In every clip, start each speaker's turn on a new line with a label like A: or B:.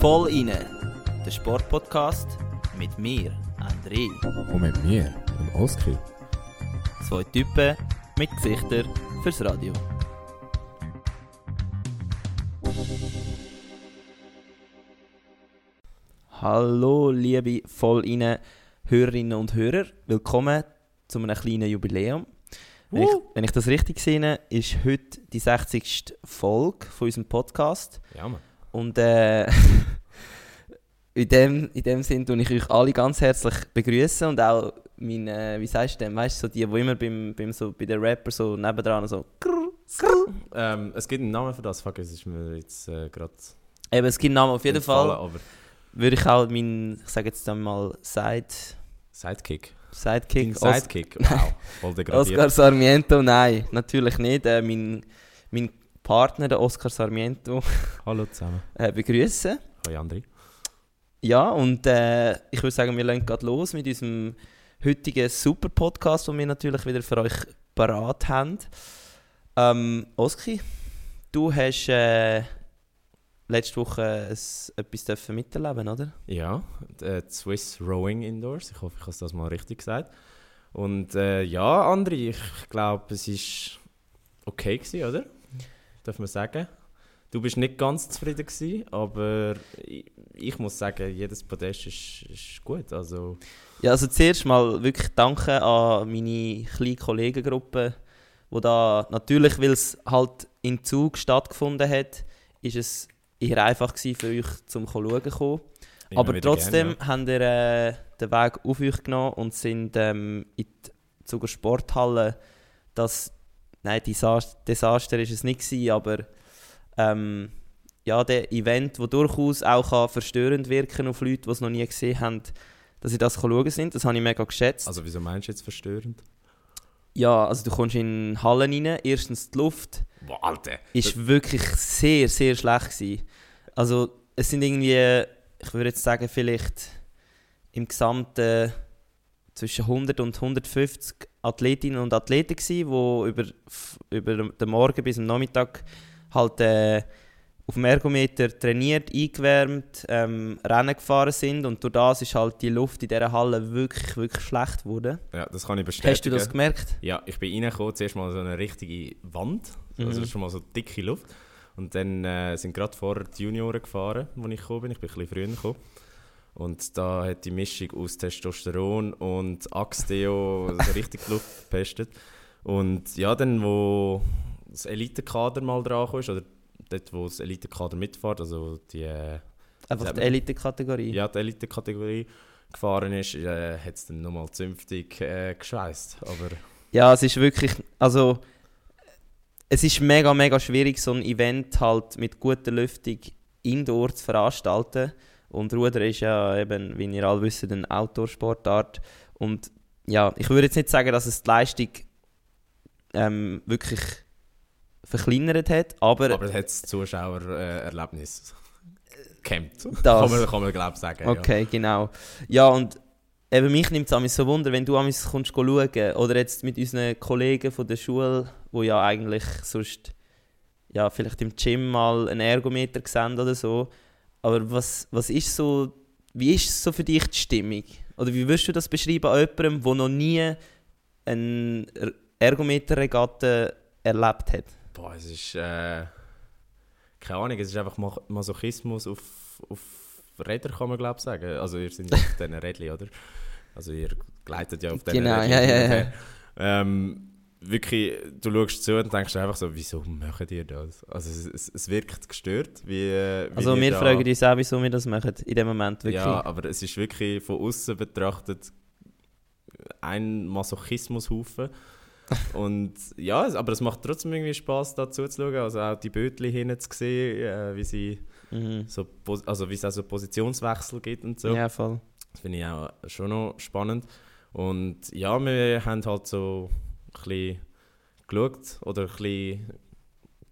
A: Voll inne, der Sportpodcast mit mir, André.
B: Und mit mir, dem Oskar.
A: Zwei Typen mit Gesichtern fürs Radio. Hallo, liebe voll inne Hörerinnen und Hörer. Willkommen zu einem kleinen Jubiläum. Wenn ich, wenn ich das richtig sehe, ist heute die 60. Folge von unserem Podcast.
B: Ja, Mann.
A: Und äh, in dem, in dem Sinn tue ich euch alle ganz herzlich begrüßen und auch meine, wie sagst du denn, weißt du, so die, die immer beim, beim so, bei den Rapper so nebendran so.
B: Ähm, es gibt einen Namen für das, fuck, es ist mir jetzt äh, gerade
A: Eben, es gibt einen Namen auf jeden Fall.
B: aber
A: Würde ich auch meinen, ich sage jetzt einmal Side,
B: Sidekick.
A: Sidekick,
B: Dein Sidekick, wow, voll degradiert.
A: Oscar Sarmiento, nein, natürlich nicht. Äh, mein, mein Partner, der Oscar Sarmiento,
B: Hallo zusammen.
A: äh, begrüßen.
B: Hoi André.
A: Ja, und äh, ich würde sagen, wir legen gerade los mit unserem heutigen super Podcast, den wir natürlich wieder für euch parat haben. Ähm, Oski, du hast äh, letzte Woche es, etwas dürfen miterleben, oder?
B: Ja, äh, die Swiss Rowing Indoors, ich hoffe, ich habe das mal richtig gesagt. Und äh, ja, André, ich glaube, es war okay gewesen, oder? Darf man sagen? Du bist nicht ganz zufrieden gewesen, aber ich, ich muss sagen, jedes Podest ist, ist gut. Also,
A: Ja, also zuerst mal wirklich danke an meine kleine Kollegengruppe, wo da natürlich, weil es halt in Zug stattgefunden hat, ist es eher einfach gewesen für euch zum schauen zu kommen.
B: immer
A: Aber trotzdem
B: gerne,
A: haben wir äh, den Weg auf euch genommen und sind ähm, in die Zuger Sporthalle. Das, nein, Desaster, Desaster ist es nicht gewesen, aber ähm, ja, der Event, wo durchaus auch kann verstörend wirken auf Leute, die es noch nie gesehen haben, dass sie das schauen sind. Das habe ich mega geschätzt.
B: ja. Also, wieso meinst du jetzt verstörend?
A: ja, also du kommst in Hallen rein. Erstens die Luft
B: Boah, Alter!
A: ist wirklich sehr, sehr schlecht gewesen. Also es sind irgendwie, ich würde jetzt sagen, vielleicht im Gesamten zwischen 100 und 150 Athletinnen und Athleten gsi, die über, über den Morgen bis am Nachmittag halt äh, auf dem Ergometer trainiert, eingewärmt, ähm, Rennen gefahren sind und durch das ist halt die Luft in dieser Halle wirklich, wirklich schlecht geworden.
B: Ja, das kann ich bestätigen.
A: Hast du das gemerkt?
B: Ja, ich bin reingekommen, zuerst mal so eine richtige Wand, also
A: Mhm.
B: schon mal so dicke Luft. Und dann äh, sind gerade vorher die Junioren gefahren, als ich gekommen bin. Ich bin ein bisschen früher gekommen. Und da hat die Mischung aus Testosteron und Axteo so richtig die Luft gepestet. Und ja, dann, wo das Elitekader mal dran kam, oder dort, wo das Elitekader mitfährt, also die, äh,
A: Einfach die? Elite-Kategorie.
B: ja, die Elitekategorie gefahren ist, äh, hat es dann nochmal zünftig äh, geschweißt. Aber
A: Ja, es ist wirklich, also es ist mega, mega schwierig, so ein Event halt mit guter Lüftung indoor zu veranstalten. Und Ruder ist ja eben, wie ihr alle wisst, eine Outdoor-Sportart. Und ja, ich würde jetzt nicht sagen, dass es die Leistung ähm, wirklich verkleinert hat, aber,
B: Aber es hat das Zuschauererlebnis gehemmt.
A: Das.
B: Kann man, kann man glaube ich, sagen.
A: Okay, genau. Ja, und eben mich nimmt es so Wunder, wenn du amigs kommst schauen oder jetzt mit unseren Kollegen von der Schule, wo ja eigentlich sonst ja, vielleicht im Gym mal einen Ergometer sehen oder so. Aber was, was ist so, wie ist so für dich die Stimmung? Oder wie würdest du das beschreiben an jemandem, der noch nie eine Er- Ergometer-Regatte erlebt hat?
B: Ja. Boah, es ist. Äh, keine Ahnung, es ist einfach Ma- Masochismus auf, auf Rädern, kann man glaube ich sagen. Also, ihr seid ja auf diesen Rädchen, oder? Also, ihr gleitet ja auf diesen
A: Genau,
B: Rädchen
A: ja,
B: hin
A: ja, ja.
B: her. Ähm, wirklich, du schaust zu und denkst einfach so, wieso machen ihr das? Also, es, es, es wirkt gestört, wie. äh, wie
A: Also wir fragen uns auch, wieso wir das machen, in dem Moment wirklich.
B: Ja, aber es ist wirklich von außen betrachtet ein Masochismushaufen. Und ja, aber es macht trotzdem irgendwie Spaß, da zuzuschauen. Also auch die Bötli hinten zu sehen, äh, wie, sie
A: Mhm.
B: so, also wie es auch so Positionswechsel gibt und so.
A: Ja, voll.
B: Das finde ich auch schon noch spannend. Und ja, wir haben halt so ein bisschen geschaut oder ein bisschen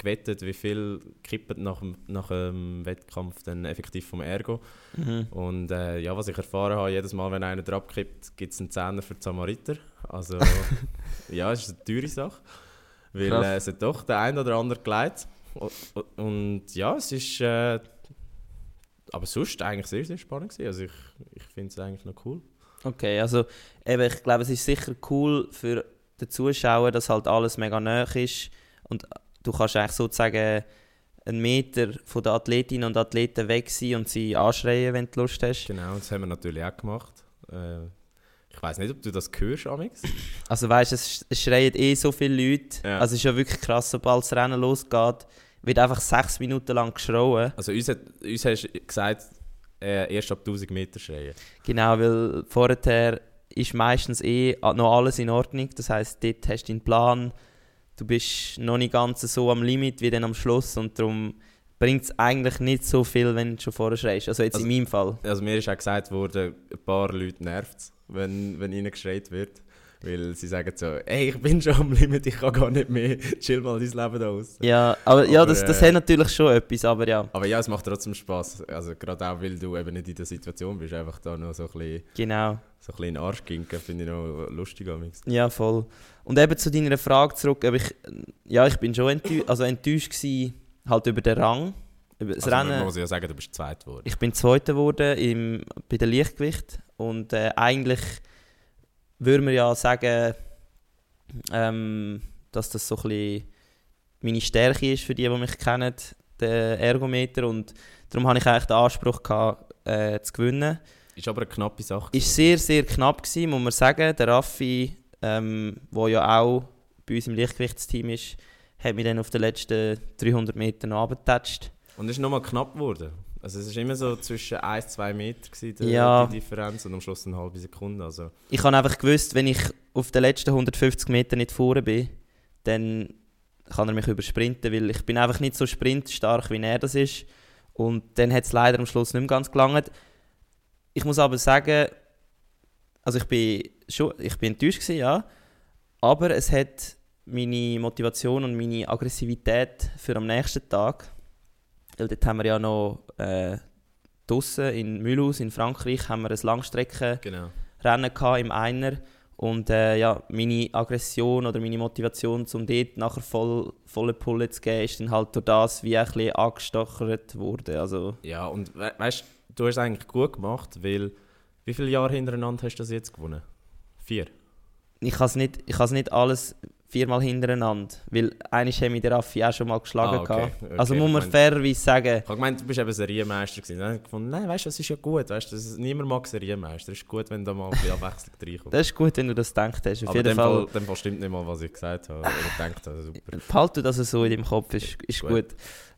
B: gewettet, wie viel kippen nach dem, nach dem Wettkampf dann effektiv vom Ergo.
A: Mhm.
B: Und äh, ja, was ich erfahren habe, jedes Mal, wenn einer drauf kippt, gibt es einen Zehner für die Samariter. Also ja, es ist eine teure Sache. Weil äh, es hat doch der ein oder andere geleitet. Und, und ja, es ist. Äh, aber sonst eigentlich sehr, sehr spannend gewesen. Also ich, ich finde es eigentlich noch cool.
A: Okay, also eben, ich glaube, es ist sicher cool für den Zuschauer, dass halt alles mega nah ist und du kannst eigentlich sozusagen einen Meter von den Athletinnen und Athleten weg sein und sie anschreien, wenn du Lust hast.
B: Genau, das haben wir natürlich auch gemacht. Äh, ich weiß nicht, ob du das hörst, Amix.
A: Also weißt du, es, es schreien eh so viele Leute.
B: Ja.
A: Also es ist ja wirklich krass, sobald das Rennen losgeht, wird einfach sechs Minuten lang geschrauen.
B: Also uns, hat, uns hast du gesagt, äh, erst ab 1000 Meter schreien.
A: Genau, weil vorher ist meistens eh noch alles in Ordnung. Das heißt, dort hast du deinen Plan. Du bist noch nicht ganz so am Limit wie dann am Schluss und darum bringt es eigentlich nicht so viel, wenn du schon vorher schreist. Also jetzt
B: Also-
A: in meinem Fall.
B: Also mir ist auch gesagt worden, ein paar Leute nervt es, wenn, wenn ihnen geschreit wird. Weil sie sagen so, ey, ich bin schon am Limit, ich kann gar nicht mehr, chill mal dein Leben da aus.
A: Ja, aber, ja,
B: Aber,
A: das, das
B: äh,
A: hat natürlich schon etwas, aber ja,
B: Aber ja, es macht trotzdem Spaß. Also gerade auch, weil du eben nicht in der Situation bist, einfach da noch so ein bisschen,
A: genau.
B: so ein bisschen in den Arsch ginken, finde ich noch lustig.
A: Ja, voll. Und eben zu deiner Frage zurück, ob ich, ja, ich bin schon enttäuscht, also enttäuscht gewesen, halt über den Rang. Über das
B: Also man
A: Rennen.
B: muss ja sagen, du bist zweit geworden.
A: Ich bin Zweiter geworden im, bei der Leichtgewicht und äh, eigentlich würde man ja sagen, ähm, dass das so ein bisschen meine Stärke ist für die, die mich kennen, der Ergometer und darum habe ich eigentlich den Anspruch gehabt, äh, zu gewinnen.
B: Ist aber eine knappe Sache.
A: Ist sehr, sehr knapp gewesen, muss man sagen. Der Raffi, ähm, der ja auch bei uns im Leichtgewichtsteam ist, hat mich dann auf den letzten 300 Metern runtergetatscht.
B: Und ist nochmal knapp geworden. Also es war immer so zwischen 1-2 Meter gewesen, die,
A: Ja.
B: die Differenz und am Schluss eine halbe Sekunde. Also,
A: Ich habe einfach gewusst, wenn ich auf den letzten 150 Metern nicht vorne bin, dann kann er mich übersprinten, weil ich bin einfach nicht so sprintstark, wie er das ist. Und dann hat es leider am Schluss nicht mehr ganz gelangt. Ich muss aber sagen, also ich bin schon, ich bin enttäuscht gewesen, ja, aber es hat meine Motivation und meine Aggressivität für am nächsten Tag, weil dort haben wir ja noch äh, draussen in Mulhouse in Frankreich haben wir ein Langstrecken
B: genau.
A: Im Einer und äh, ja, meine Aggression oder meine Motivation, um dort nachher voll, volle Pulle zu geben, ist dann halt durch das wie ein bisschen angestochert worden. Also,
B: Ja, und we weißt du, hast es eigentlich gut gemacht, weil wie viele Jahre hintereinander hast du das jetzt gewonnen? Vier.
A: ich kann es nicht, ich nicht alles viermal hintereinander, weil eigentlich haben mich der Raffi auch schon mal geschlagen.
B: Ah, okay. Okay,
A: Also muss
B: ich
A: man
B: mein-
A: fairerweise sagen,
B: Ich habe gemeint, du bist eben Serienmeister gewesen. Dann habe ich gefunden, nein, weißt du, das ist ja gut. Weißt, das ist, niemand mag Serienmeister. Es ist gut, wenn da mal ein Abwechslung reinkommt.
A: das ist gut, wenn du das gedacht hast. Auf
B: Aber in
A: jeden
B: dem
A: Fall,
B: Fall, dem Fall stimmt nicht mal, was ich gesagt habe. Oder gedacht habe. Super.
A: behalte das so in deinem Kopf, ist, ist
B: Gut.
A: gut.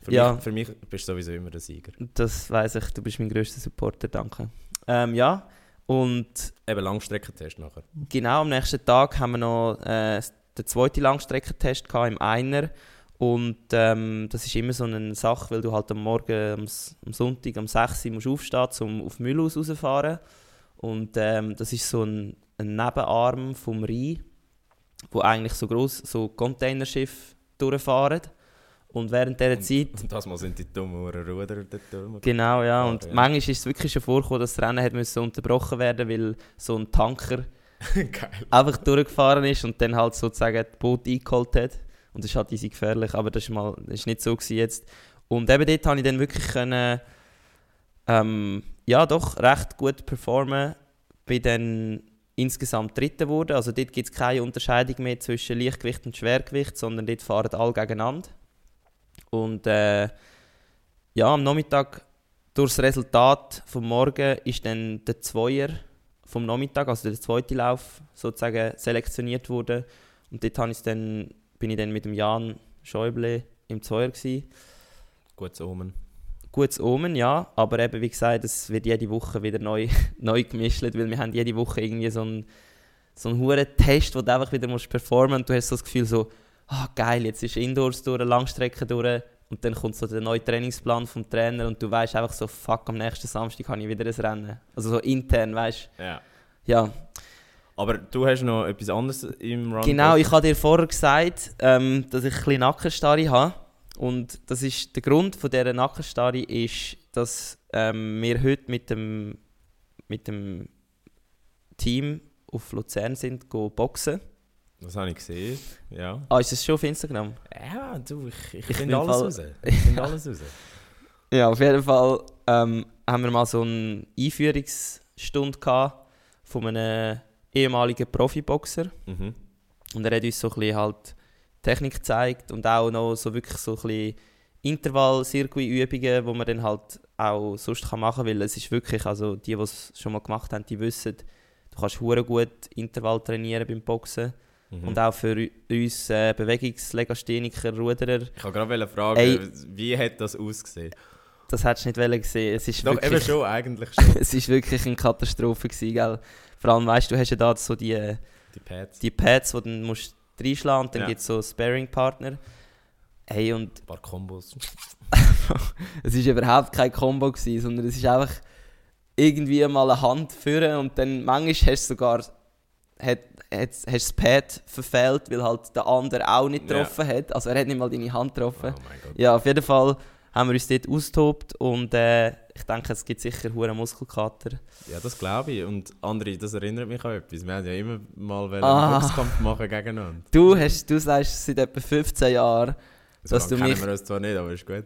B: Für,
A: Ja.
B: mich, für mich bist du sowieso immer der Sieger.
A: Das weiß ich, du bist mein grösster Supporter, danke. Ähm, ja, und
B: Eben Langstreckentest nachher.
A: Genau, am nächsten Tag haben wir noch äh, den zweiten Langstreckentest gehabt im Einer. Und ähm, das ist immer so eine Sache, weil du halt am Morgen, am, am Sonntag, um 6 Uhr musst aufstehen, um auf Mühlhaus rauszufahren. Und ähm, das ist so ein, ein Nebenarm vom Rhein, wo eigentlich so gross so Containerschiffe durchfahren. Und während dieser Zeit
B: Und das Mal sind die dummen Ruder dort.
A: Genau, ja. Und
B: ja.
A: manchmal ist es wirklich schon vorgekommen, dass das Rennen hat müssen unterbrochen werden weil so ein Tanker. einfach durchgefahren ist und dann halt sozusagen das Boot eingeholt hat. Und das ist halt easy gefährlich, aber das ist, mal, das ist nicht so gewesen jetzt. Und eben dort habe ich dann wirklich können, ähm, ja doch, recht gut performen. Bin dann insgesamt Dritter geworden. Also dort gibt es keine Unterscheidung mehr zwischen Leichtgewicht und Schwergewicht, sondern dort fahren alle gegeneinander. Und äh, ja, am Nachmittag durch das Resultat vom Morgen ist dann der Zweier vom Nachmittag, also der zweite Lauf, sozusagen selektioniert worden. Und dort ich's dann, bin ich dann mit dem Jan Schäuble im Zweier gewesen.
B: Gutes Omen.
A: Gutes Omen, ja, aber eben wie gesagt, es wird jede Woche wieder neu, neu gemischt, weil wir haben jede Woche irgendwie so einen, so einen hohen Test, wo du einfach wieder musst performen und du hast so das Gefühl so, ah geil, jetzt ist Indoors durch, Langstrecke durch und dann kommt so der neue Trainingsplan vom Trainer und du weißt einfach so, fuck, am nächsten Samstag habe ich wieder ein Rennen. Also so intern, weißt
B: Ja.
A: du. Ja,
B: Aber du hast noch etwas anderes im Run.
A: Genau, ich habe dir vorher gesagt, ähm, dass ich ein bisschen Nackenstarre habe. Und das ist, der Grund von dieser Nackenstarre ist, dass ähm, wir heute mit dem, mit dem Team auf Luzern sind, go boxen.
B: Das habe ich gesehen, ja.
A: Ah, ist das schon auf Instagram?
B: Ja, du, ich, ich,
A: Ich
B: finde alles
A: Fall-
B: raus. Ich finde alles raus.
A: Ja, auf jeden Fall ähm, haben wir mal so eine Einführungsstunde gehabt von einem ehemaligen Profiboxer.
B: Mhm.
A: Und er hat uns so ein bisschen halt Technik gezeigt und auch noch so wirklich so ein bisschen Intervall-Circuit-Übungen, die man dann halt auch sonst kann machen kann, weil es ist wirklich, also die, die es schon mal gemacht haben, die wissen, du kannst hure gut Intervall trainieren beim Boxen.
B: Mhm.
A: Und auch für uns äh, Bewegungslegastheniker, Ruderer,
B: ich wollte gerade fragen,
A: Ey.
B: wie hat das ausgesehen?
A: das hättest du nicht gesehen. Es ist
B: Doch,
A: wirklich,
B: eben schon, eigentlich schon.
A: es ist wirklich eine Katastrophe gewesen, gell? Vor allem, weißt du, du hast ja da so die,
B: Die Pads,
A: die Pads, die du musst reinschlagen und dann
B: Ja.
A: gibt es so Sparring-Partner. Hey, und
B: ein paar Kombos.
A: es war überhaupt kein Combo, gewesen, sondern es ist einfach irgendwie mal eine Hand führen und dann manchmal hast du sogar hat, hast das Pad verfehlt, weil halt der andere auch nicht
B: Ja.
A: getroffen hat. Also er hat nicht mal deine Hand
B: Oh
A: getroffen.
B: Gott.
A: Ja, auf jeden Fall haben wir uns dort austobt und äh, ich denke, es gibt sicher hure Muskelkater.
B: Ja, das glaube ich. Und André, das erinnert mich an etwas. Wir haben ja immer mal wollen
A: Ah.
B: einen Boxkampf machen gegeneinander.
A: Du, hast, du sagst seit etwa 15 Jahren,
B: So
A: Dass du
B: kennen
A: mich-
B: wir uns zwar nicht, aber ist gut.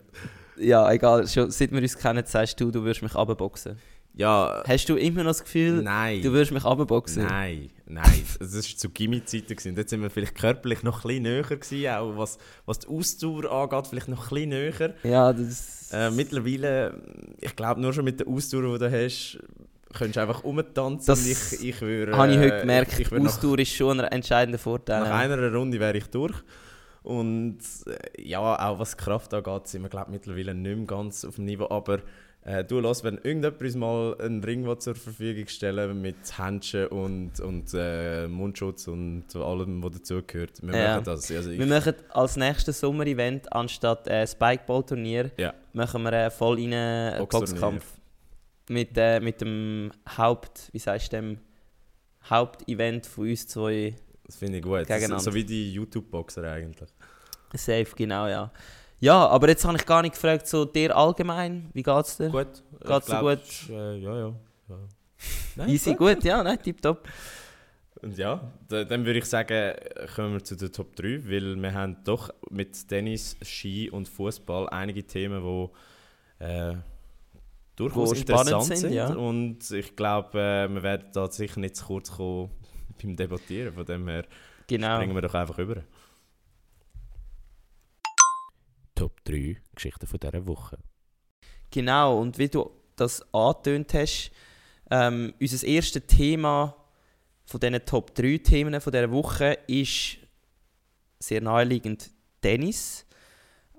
A: ja egal, schon seit wir uns kennen, sagst du, du würdest mich abboxen.
B: Ja,
A: Hast du immer noch das Gefühl,
B: nein.
A: du würdest mich abboxen?
B: Nein, nein. Das war zu Gimmi-Zeiten. Dort sind wir vielleicht körperlich noch ein bisschen näher gewesen, auch was, was die Ausdauer angeht, vielleicht noch ein bisschen näher.
A: Ja, das...
B: Äh, mittlerweile, ich glaube, nur schon mit der Ausdauer, die du hast, könntest du einfach rumtanzen
A: Das
B: ich, ich würde...
A: habe ich heute
B: äh,
A: gemerkt,
B: Ich, ich würde nach,
A: Ausdauer ist schon ein entscheidender Vorteil.
B: nach einer Runde wäre ich durch. Und äh, ja, auch was die Kraft angeht, sind wir glaube mittlerweile nicht mehr ganz auf dem Niveau. Aber äh, du, los, wenn irgendjemand uns mal einen Ring zur Verfügung stellen mit Händchen und, und äh, Mundschutz und allem, was dazugehört, wir
A: Ja.
B: machen das. Also
A: Wir machen als nächstes Sommer-Event anstatt äh, Spikeball-Turnier
B: Ja.
A: machen wir äh, voll rein einen
B: Boxturnier.
A: Boxkampf. Mit, äh, mit dem Haupt, wie sagst du dem, Hauptevent von uns zwei.
B: das finde ich gut.
A: Gegeneinander.
B: so wie die YouTube-Boxer eigentlich.
A: Safe, genau, ja. Ja, aber jetzt habe ich gar nicht gefragt, so dir allgemein, wie geht's dir?
B: Gut.
A: Geht's dir gut?
B: ist, Äh, ja, ja. ja. Nein,
A: Easy, gut, ja, nein, tipptopp.
B: Und ja, da, dann würde ich sagen, kommen wir zu den Top 3, weil wir haben doch mit Tennis, Ski und Fußball einige Themen, die äh, durchaus
A: Wo
B: interessant sind.
A: sind, ja.
B: Und ich glaube, äh, wir werden da sicher nicht zu kurz kommen beim Debattieren. Von dem her
A: Genau.
B: springen wir doch einfach über. Top 3 Geschichten von dieser Woche.
A: Genau, und wie du das angetönt hast, ähm, unser erstes Thema von diesen Top 3 Themen von dieser Woche ist sehr naheliegend Tennis.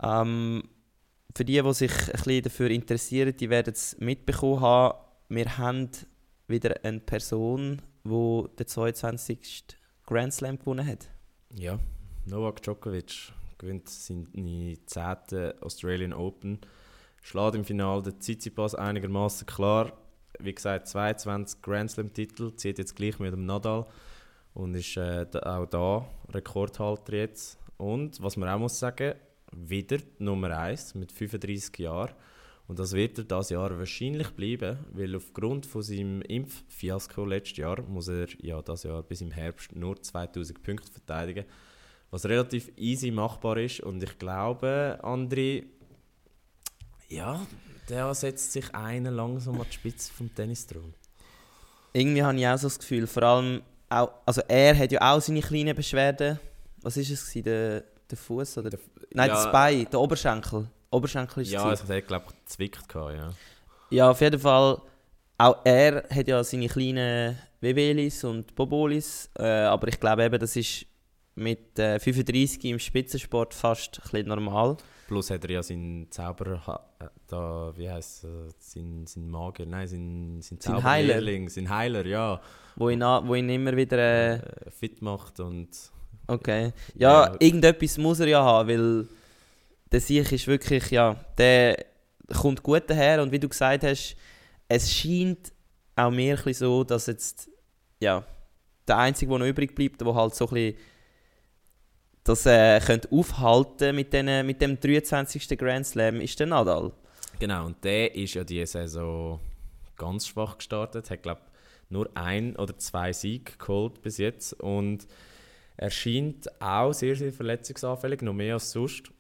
A: Ähm, für die, die sich ein bisschen dafür interessieren, die werden es mitbekommen haben, wir haben wieder eine Person, die den 22. Grand Slam gewonnen hat.
B: Ja, Novak Djokovic gewinnt seine 10. Australian Open, schlägt im Finale den Tsitsipas einigermaßen klar. Wie gesagt, 22 Grand Slam-Titel, zieht jetzt gleich mit dem Nadal und ist äh, auch da Rekordhalter jetzt. Und was man auch muss sagen, wieder Nummer 1 mit 35 Jahren. Und das wird er dieses Jahr wahrscheinlich bleiben, weil aufgrund von seinem Impffiasko letztes Jahr muss er ja das Jahr bis im Herbst nur 2000 Punkte verteidigen, was relativ easy machbar ist. Und ich glaube, André, ja, der setzt sich einen langsam an die Spitze vom Tennisthron.
A: Irgendwie habe ich auch so das Gefühl, vor allem, auch, also er hat ja auch seine kleinen Beschwerden. Was war es? gewesen? Der, der Fuß oder?
B: Der-
A: Nein,
B: ja,
A: das Bein, der Oberschenkel. Oberschenkel ist es.
B: Ja,
A: gewesen.
B: also er hat, glaube ich, gezwickt. gehabt, Ja.
A: Ja, auf jeden Fall. Auch er hat ja seine kleinen Wewelis und Bobolis. Äh, aber ich glaube eben, das ist mit äh, 35 im Spitzensport fast ein normal.
B: Plus hat er ja seinen Zauber... äh, Da, wie heisst es? Sein, sein Magier? Nein, sein, sein
A: Sein Heiler.
B: Sein Heiler, ja.
A: Wo ihn, wo ihn immer wieder. Äh,
B: Äh, fit macht und...
A: okay. Ja,
B: Ja.
A: irgendetwas muss er ja haben, weil der Sieg ist wirklich. Ja, der kommt gut daher. Und wie du gesagt hast, es scheint auch mir so, dass jetzt. Ja, der Einzige, der noch übrig bleibt, der halt so ein bisschen das äh, könnte aufhalten mit, den, mit dem 23. Grand Slam, ist der Nadal.
B: Genau, und der ist ja diese Saison ganz schwach gestartet. Hat, glaube nur ein oder zwei Siege geholt bis jetzt. Und Er scheint auch sehr, sehr verletzungsanfällig, noch mehr als sonst.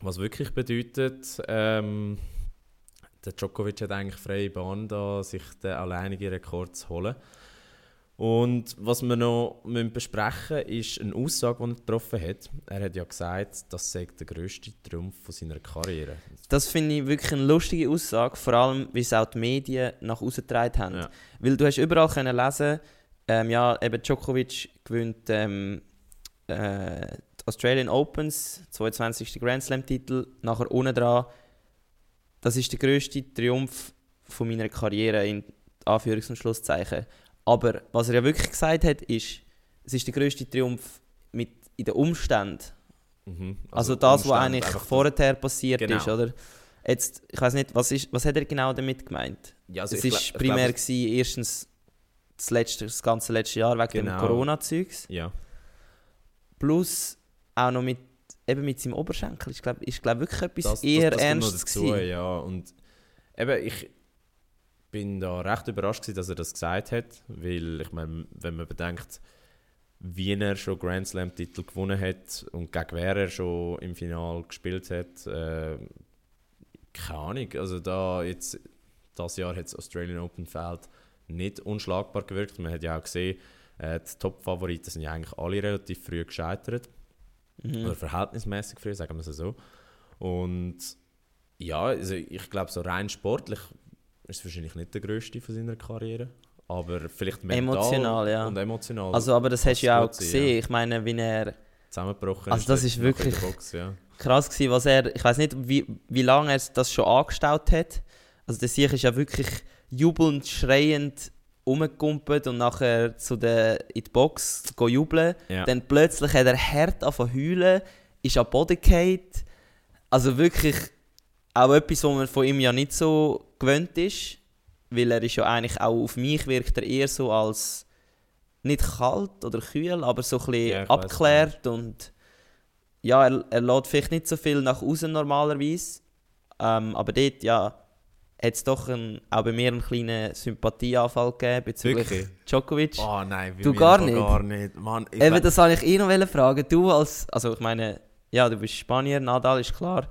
B: Was wirklich bedeutet, ähm, der Djokovic hat eigentlich freie Bahn, da sich den alleinigen Rekord zu holen. Und was wir noch besprechen müssen, ist eine Aussage, die er getroffen hat. Er hat ja gesagt, das sei der grösste Trumpf von seiner Karriere.
A: Das finde ich wirklich eine lustige Aussage, vor allem, wie es auch die Medien nach außen getragen haben.
B: Ja.
A: Weil du hast überall können lesen, ähm, ja, eben Djokovic gewinnt ähm, äh, die Australian Opens, 22. Grand Slam-Titel, nachher unten dran, das ist der grösste Triumph von meiner Karriere, in Anführungs- und Schlusszeichen. Aber was er ja wirklich gesagt hat, ist, es ist der grösste Triumph mit in den Umständen.
B: Mhm.
A: Also, das, was
B: Umstände,
A: eigentlich
B: einfach das-
A: vorher passiert
B: Genau.
A: ist, oder? Jetzt, ich weiß nicht, was, ist, was hat er genau damit gemeint?
B: Ja, also
A: es war primär
B: glaub,
A: gewesen, erstens das, letzte, das ganze letzte Jahr wegen
B: Genau.
A: dem Corona-Zeugs.
B: Ja,
A: Plus auch noch mit, eben mit seinem Oberschenkel. Ich glaube, ist glaub, wirklich etwas
B: das,
A: eher
B: das, das
A: Ernstes
B: dazu, ja. Und eben, ich bin da recht überrascht gewesen, dass er das gesagt hat, weil ich meine, wenn man bedenkt, wie er schon Grand Slam Titel gewonnen hat und gegen wer er schon im Finale gespielt hat, äh, keine Ahnung. Also da jetzt das Jahr hat das Australian Open Feld nicht unschlagbar gewirkt. Man hat ja auch gesehen, äh, die Top-Favoriten sind ja eigentlich alle relativ früh gescheitert.
A: Mhm.
B: Oder verhältnismäßig früh, sagen wir es so. Und ja, also ich glaube, so rein sportlich ist wahrscheinlich nicht der grösste von seiner Karriere. Aber vielleicht mental
A: Emotional, ja.
B: und emotional
A: Also, aber das hast du ja auch
B: sein,
A: gesehen.
B: ja.
A: Ich meine, wie er
B: zusammengebrochen
A: Also das ist
B: noch in der
A: wirklich-
B: Box, ja.
A: krass gewesen, was er, ich weiß nicht, wie, wie lange er das schon angestaut hat. Also der Sieg ist ja wirklich jubelnd, schreiend rumgekumpelt und nachher zu der, in die Box go jubeln.
B: Ja.
A: Dann plötzlich hat er hart angefangen zu heulen, ist am Boden gefallen. Also wirklich auch etwas, was man von ihm ja nicht so gewöhnt ist. Weil er ist ja eigentlich auch auf mich wirkt er eher so als nicht kalt oder kühl, aber so ein bisschen
B: Ja,
A: abgeklärt und ja, er, er lädt vielleicht nicht so viel nach außen normalerweise. Ähm, aber dort, ja, hat es doch ein, auch bei mir einen kleinen Sympathieanfall gegeben bezüglich
B: Wirklich?
A: Djokovic.
B: Oh nein,
A: Du gar nicht?
B: gar nicht. Mann,
A: Eben, das wollte ich eh noch fragen. Du als, also ich meine, ja, du bist Spanier, Nadal ist klar.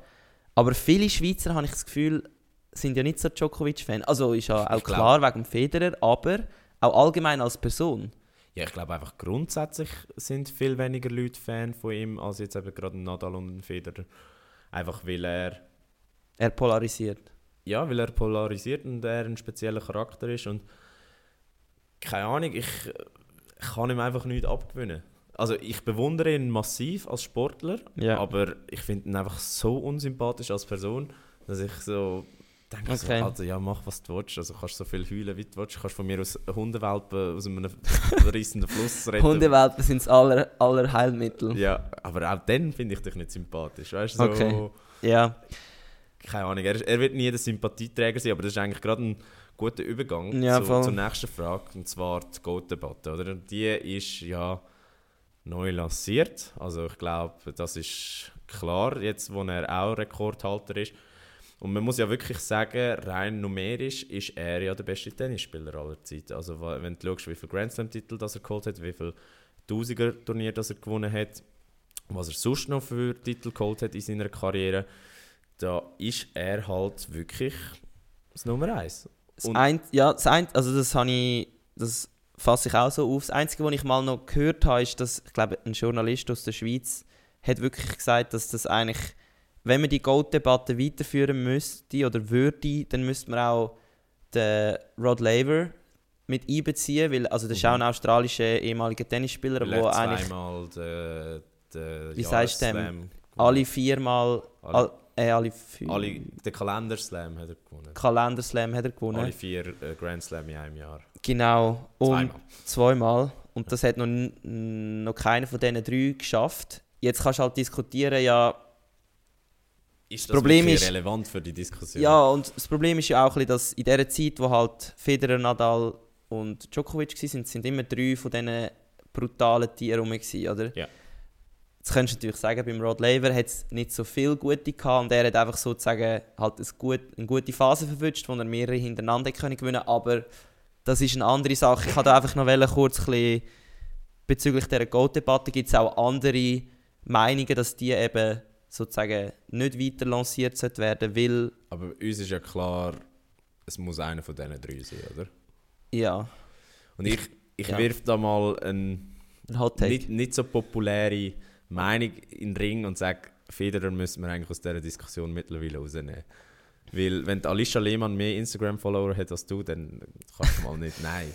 A: Aber viele Schweizer, habe ich das Gefühl, sind ja nicht so Djokovic-Fan. Also ist ja auch
B: Ich glaub-
A: klar wegen dem Federer, aber auch allgemein als Person.
B: Ja, ich glaube einfach grundsätzlich sind viel weniger Leute Fan von ihm als jetzt eben gerade Nadal und Federer. Einfach weil er,
A: Er polarisiert.
B: ja, weil er polarisiert und er ein spezieller Charakter ist und keine Ahnung, ich, kann ihm einfach nichts abgewinnen. Also ich bewundere ihn massiv als Sportler,
A: Ja.
B: aber ich finde ihn einfach so unsympathisch als Person, dass ich so denke, so,
A: Okay.
B: also, ja mach was du willst, also kannst so viel heulen wie du willst, kannst von mir aus Hundewelpen aus einem reissenden Fluss retten.
A: Hundewelpen sind das aller, aller Heilmittel.
B: Ja, aber auch dann finde ich dich nicht sympathisch. Weißt du, so,
A: Okay. Ja.
B: keine Ahnung, er, er wird nie der Sympathieträger sein, aber das ist eigentlich gerade ein guter Übergang
A: Ja,
B: zu, zur nächsten Frage, und zwar die Goat-Debatte. Oder? Die ist ja neu lanciert, also ich glaube, das ist klar, jetzt wo er auch Rekordhalter ist. Und man muss ja wirklich sagen, rein numerisch ist er ja der beste Tennisspieler aller Zeiten. Also wenn du schaust, wie viele Grand Slam-Titel das er geholt hat, wie viele Tausiger-Turnier das er gewonnen hat, was er sonst noch für Titel geholt hat in seiner Karriere, da ist er halt wirklich das Nummer eins.
A: Das ein, ja, das ein, also das habe ich, das fasse ich auch so auf. Das Einzige, was ich mal noch gehört habe, ist, dass, ich glaube, ein Journalist aus der Schweiz hat wirklich gesagt, dass das eigentlich, wenn man die Gold-Debatte weiterführen müsste oder würde, dann müsste man auch den Rod Laver mit einbeziehen, weil, also das ist
B: Mhm.
A: auch ein australischer ehemaliger Tennisspieler,
B: Er
A: der
B: hat
A: eigentlich
B: zweimal den, den
A: Wie sagst du dem? Alle viermal,
B: Alle-
A: all, äh, alle vier,
B: alle, den Kalenderslam hat er gewonnen.
A: Kalenderslam hat er gewonnen.
B: Alle vier äh, Grand Slam in einem Jahr.
A: Genau. Und
B: Zweimal.
A: Zweimal. Und das hat noch, noch keiner von diesen drei geschafft. Jetzt kannst du halt diskutieren, ja,
B: Ist
A: das Problem ist-
B: relevant für die Diskussion?
A: ja, und das Problem ist ja auch, dass in dieser Zeit, wo halt Federer, Nadal und Djokovic waren, sind immer drei von diesen brutalen Tieren rum, gewesen, oder?
B: Ja.
A: Jetzt könntest du natürlich sagen, beim Rod Laver hat es nicht so viele gute gehabt und er hat einfach sozusagen halt eine gute Phase verwünscht, wo er mehrere hintereinander können gewinnen aber das ist eine andere Sache. Ich wollte einfach noch kurz ein bisschen bezüglich dieser Goat-Debatte gibt es auch andere Meinungen, dass die eben sozusagen nicht weiter lanciert werden, weil
B: Aber uns ist ja klar, es muss einer von diesen drei sein, oder?
A: ja,
B: Und ich, ich
A: Ja.
B: wirf da mal ein
A: ein
B: nicht, nicht so populäre Meinung in den Ring und sage, Federer müssen wir eigentlich aus dieser Diskussion mittlerweile rausnehmen. Weil wenn Alicia Lehmann mehr Instagram-Follower hat als du, dann kannst du mal nicht, nein.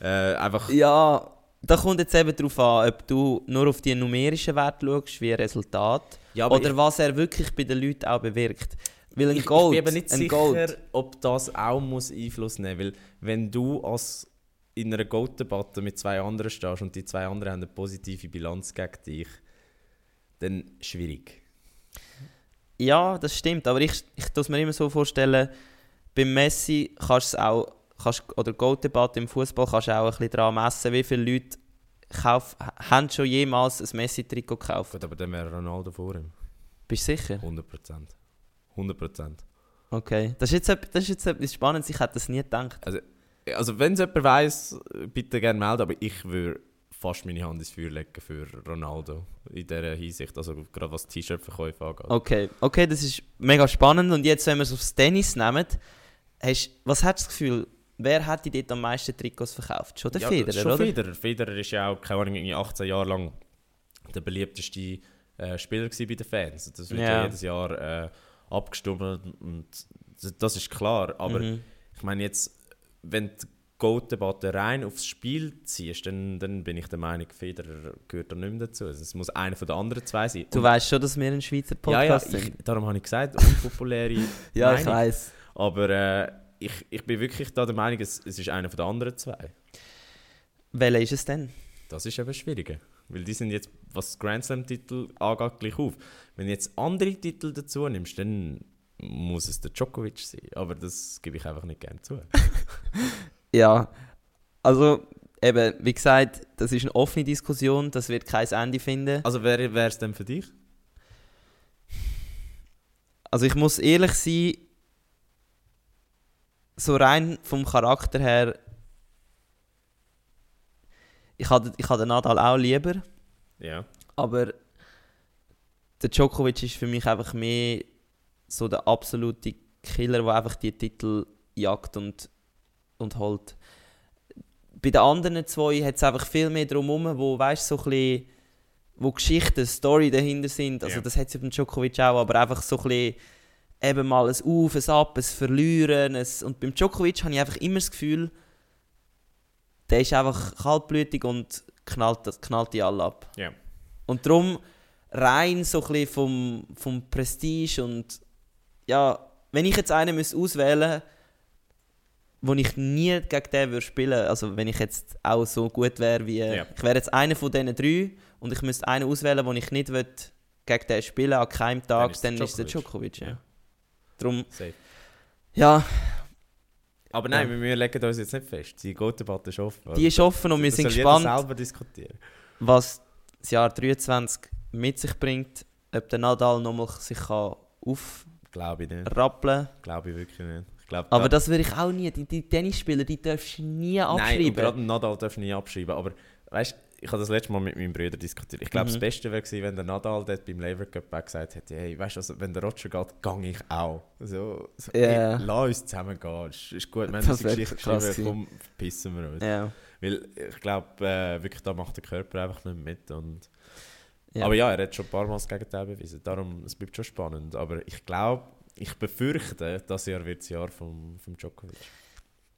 B: Äh, einfach,
A: Ja, da kommt jetzt eben darauf an, ob du nur auf die numerischen Werte schaust, wie ein Resultat,
B: ja,
A: oder
B: ich,
A: was er wirklich bei den Leuten auch bewirkt. Weil ein
B: ich,
A: Gold,
B: ich bin eben nicht sicher,
A: Gold,
B: ob das auch muss Einfluss nehmen muss. Weil wenn du als in einer Gold-Debatte mit zwei anderen stehst und die zwei anderen haben eine positive Bilanz gegen dich, dann schwierig.
A: Ja, das stimmt, aber ich, ich es mir immer so vorstellen, beim Messi kannst du auch, kannst, oder Gold-Debatte im Fußball kannst du auch ein bisschen daran messen, wie viele Leute kauf, haben schon jemals ein Messi-Trikot gekauft.
B: Gut, aber dann wäre Ronaldo vor ihm.
A: Bist du sicher?
B: 100 Prozent. 100 Prozent.
A: Okay, das ist, jetzt, das ist jetzt etwas Spannendes, ich hätte das nie gedacht.
B: Also wenn es jemand weiss, bitte gerne melden, aber ich würde fast meine Hand ins Feuer legen für Ronaldo in dieser Hinsicht, also gerade was T-Shirt-Verkäufe angeht.
A: Okay, okay, das ist mega spannend. Und jetzt, wenn wir es aufs Tennis nehmen, hast, was hast du das Gefühl, wer hat dort am meisten Trikots verkauft? Schon der
B: Ja,
A: Federer,
B: schon
A: oder?
B: Federer. Federer ist ja auch, keine Ahnung, irgendwie 18 Jahre lang der beliebteste äh, Spieler bei den Fans. Das wird ja,
A: Ja.
B: jedes Jahr äh, abgestimmt und das- das ist klar, aber
A: Mhm.
B: ich meine jetzt, wenn die Goat-Debatte rein aufs Spiel ziehst, dann, dann bin ich der Meinung, Federer gehört da nicht mehr dazu. Also es muss einer von den anderen zwei sein.
A: Du weißt schon, dass wir ein Schweizer
B: ja, ja,
A: Podcast
B: ich,
A: sind.
B: darum habe ich gesagt, unpopuläre
A: Ja, ich
B: Meinung.
A: weiß.
B: Aber äh, ich, ich bin wirklich da der Meinung, es, es ist einer von den anderen zwei.
A: Welcher ist es denn?
B: Das ist eben schwieriger. Weil die sind jetzt, was Grand Slam-Titel angeht, gleich auf. Wenn du jetzt andere Titel dazu nimmst, dann muss es der Djokovic sein. Aber das gebe ich einfach nicht gerne zu.
A: Ja, also eben, wie gesagt, das ist eine offene Diskussion, das wird kein Ende finden.
B: Also wer wäre es denn für dich?
A: Also ich muss ehrlich sein, so rein vom Charakter her, ich habe ich den Nadal auch lieber,
B: Ja.
A: aber der Djokovic ist für mich einfach mehr so der absolute Killer, der einfach die Titel jagt und, und holt. Bei den anderen zwei hat es einfach viel mehr drumherum, wo, weißt so ein bisschen, wo Geschichten, Story dahinter sind. Also
B: Ja.
A: das hat es beim Djokovic auch, aber einfach so ein bisschen eben mal ein Auf, ein Ab, ein Verlieren. Ein und beim Djokovic habe ich einfach immer das Gefühl, der ist einfach kaltblütig und knallt, knallt die alle ab.
B: Ja.
A: Und darum rein so ein bisschen vom, vom Prestige und ja, wenn ich jetzt einen müsste auswählen wo ich nie gegen den würde spielen also wenn ich jetzt auch so gut wäre wie...
B: Ja.
A: Ich wäre jetzt einer von diesen drei und ich müsste einen auswählen, wo ich nicht will, gegen den spielen an keinem Tag, dann ist der
B: Djokovic.
A: Ja.
B: Ja.
A: Darum,
B: Safe.
A: ja,
B: Aber nein,
A: Ja.
B: wir, legen uns jetzt nicht fest. Die Goat-Debatte ist offen.
A: die ist offen und wir sind gespannt, was das Jahr 23 mit sich bringt, ob der Nadal nochmal sich kann
B: Glaube ich nicht.
A: aufrappeln
B: Glaube ich wirklich nicht. Glaub,
A: Aber
B: da-
A: das würde ich auch nie. Die, die Tennisspieler, die darfst du nie
B: Nein,
A: abschreiben.
B: gerade Nadal darfst du nie abschreiben. Aber weißt ich habe das letzte Mal mit meinem Bruder diskutiert. Ich glaube,
A: Mhm.
B: das Beste wäre gewesen, wenn der Nadal dort beim Lever Cup auch gesagt hätte: Hey, weißt du, also, wenn der Roger geht, gehe ich auch. So, so
A: Ja.
B: hey, lass uns zusammen gehen. Ist, ist gut, wir haben
A: Das
B: diese Geschichte geschrieben, komm, verpissen wir uns.
A: ja.
B: Weil ich glaube, äh, wirklich, da macht der Körper einfach nicht mit. Und
A: Ja.
B: Aber ja, er hat schon ein paar Mal das Gegenteil bewiesen. Darum, es bleibt schon spannend. Aber ich glaube, ich befürchte, das Jahr wird das Jahr vom, vom Djokovic.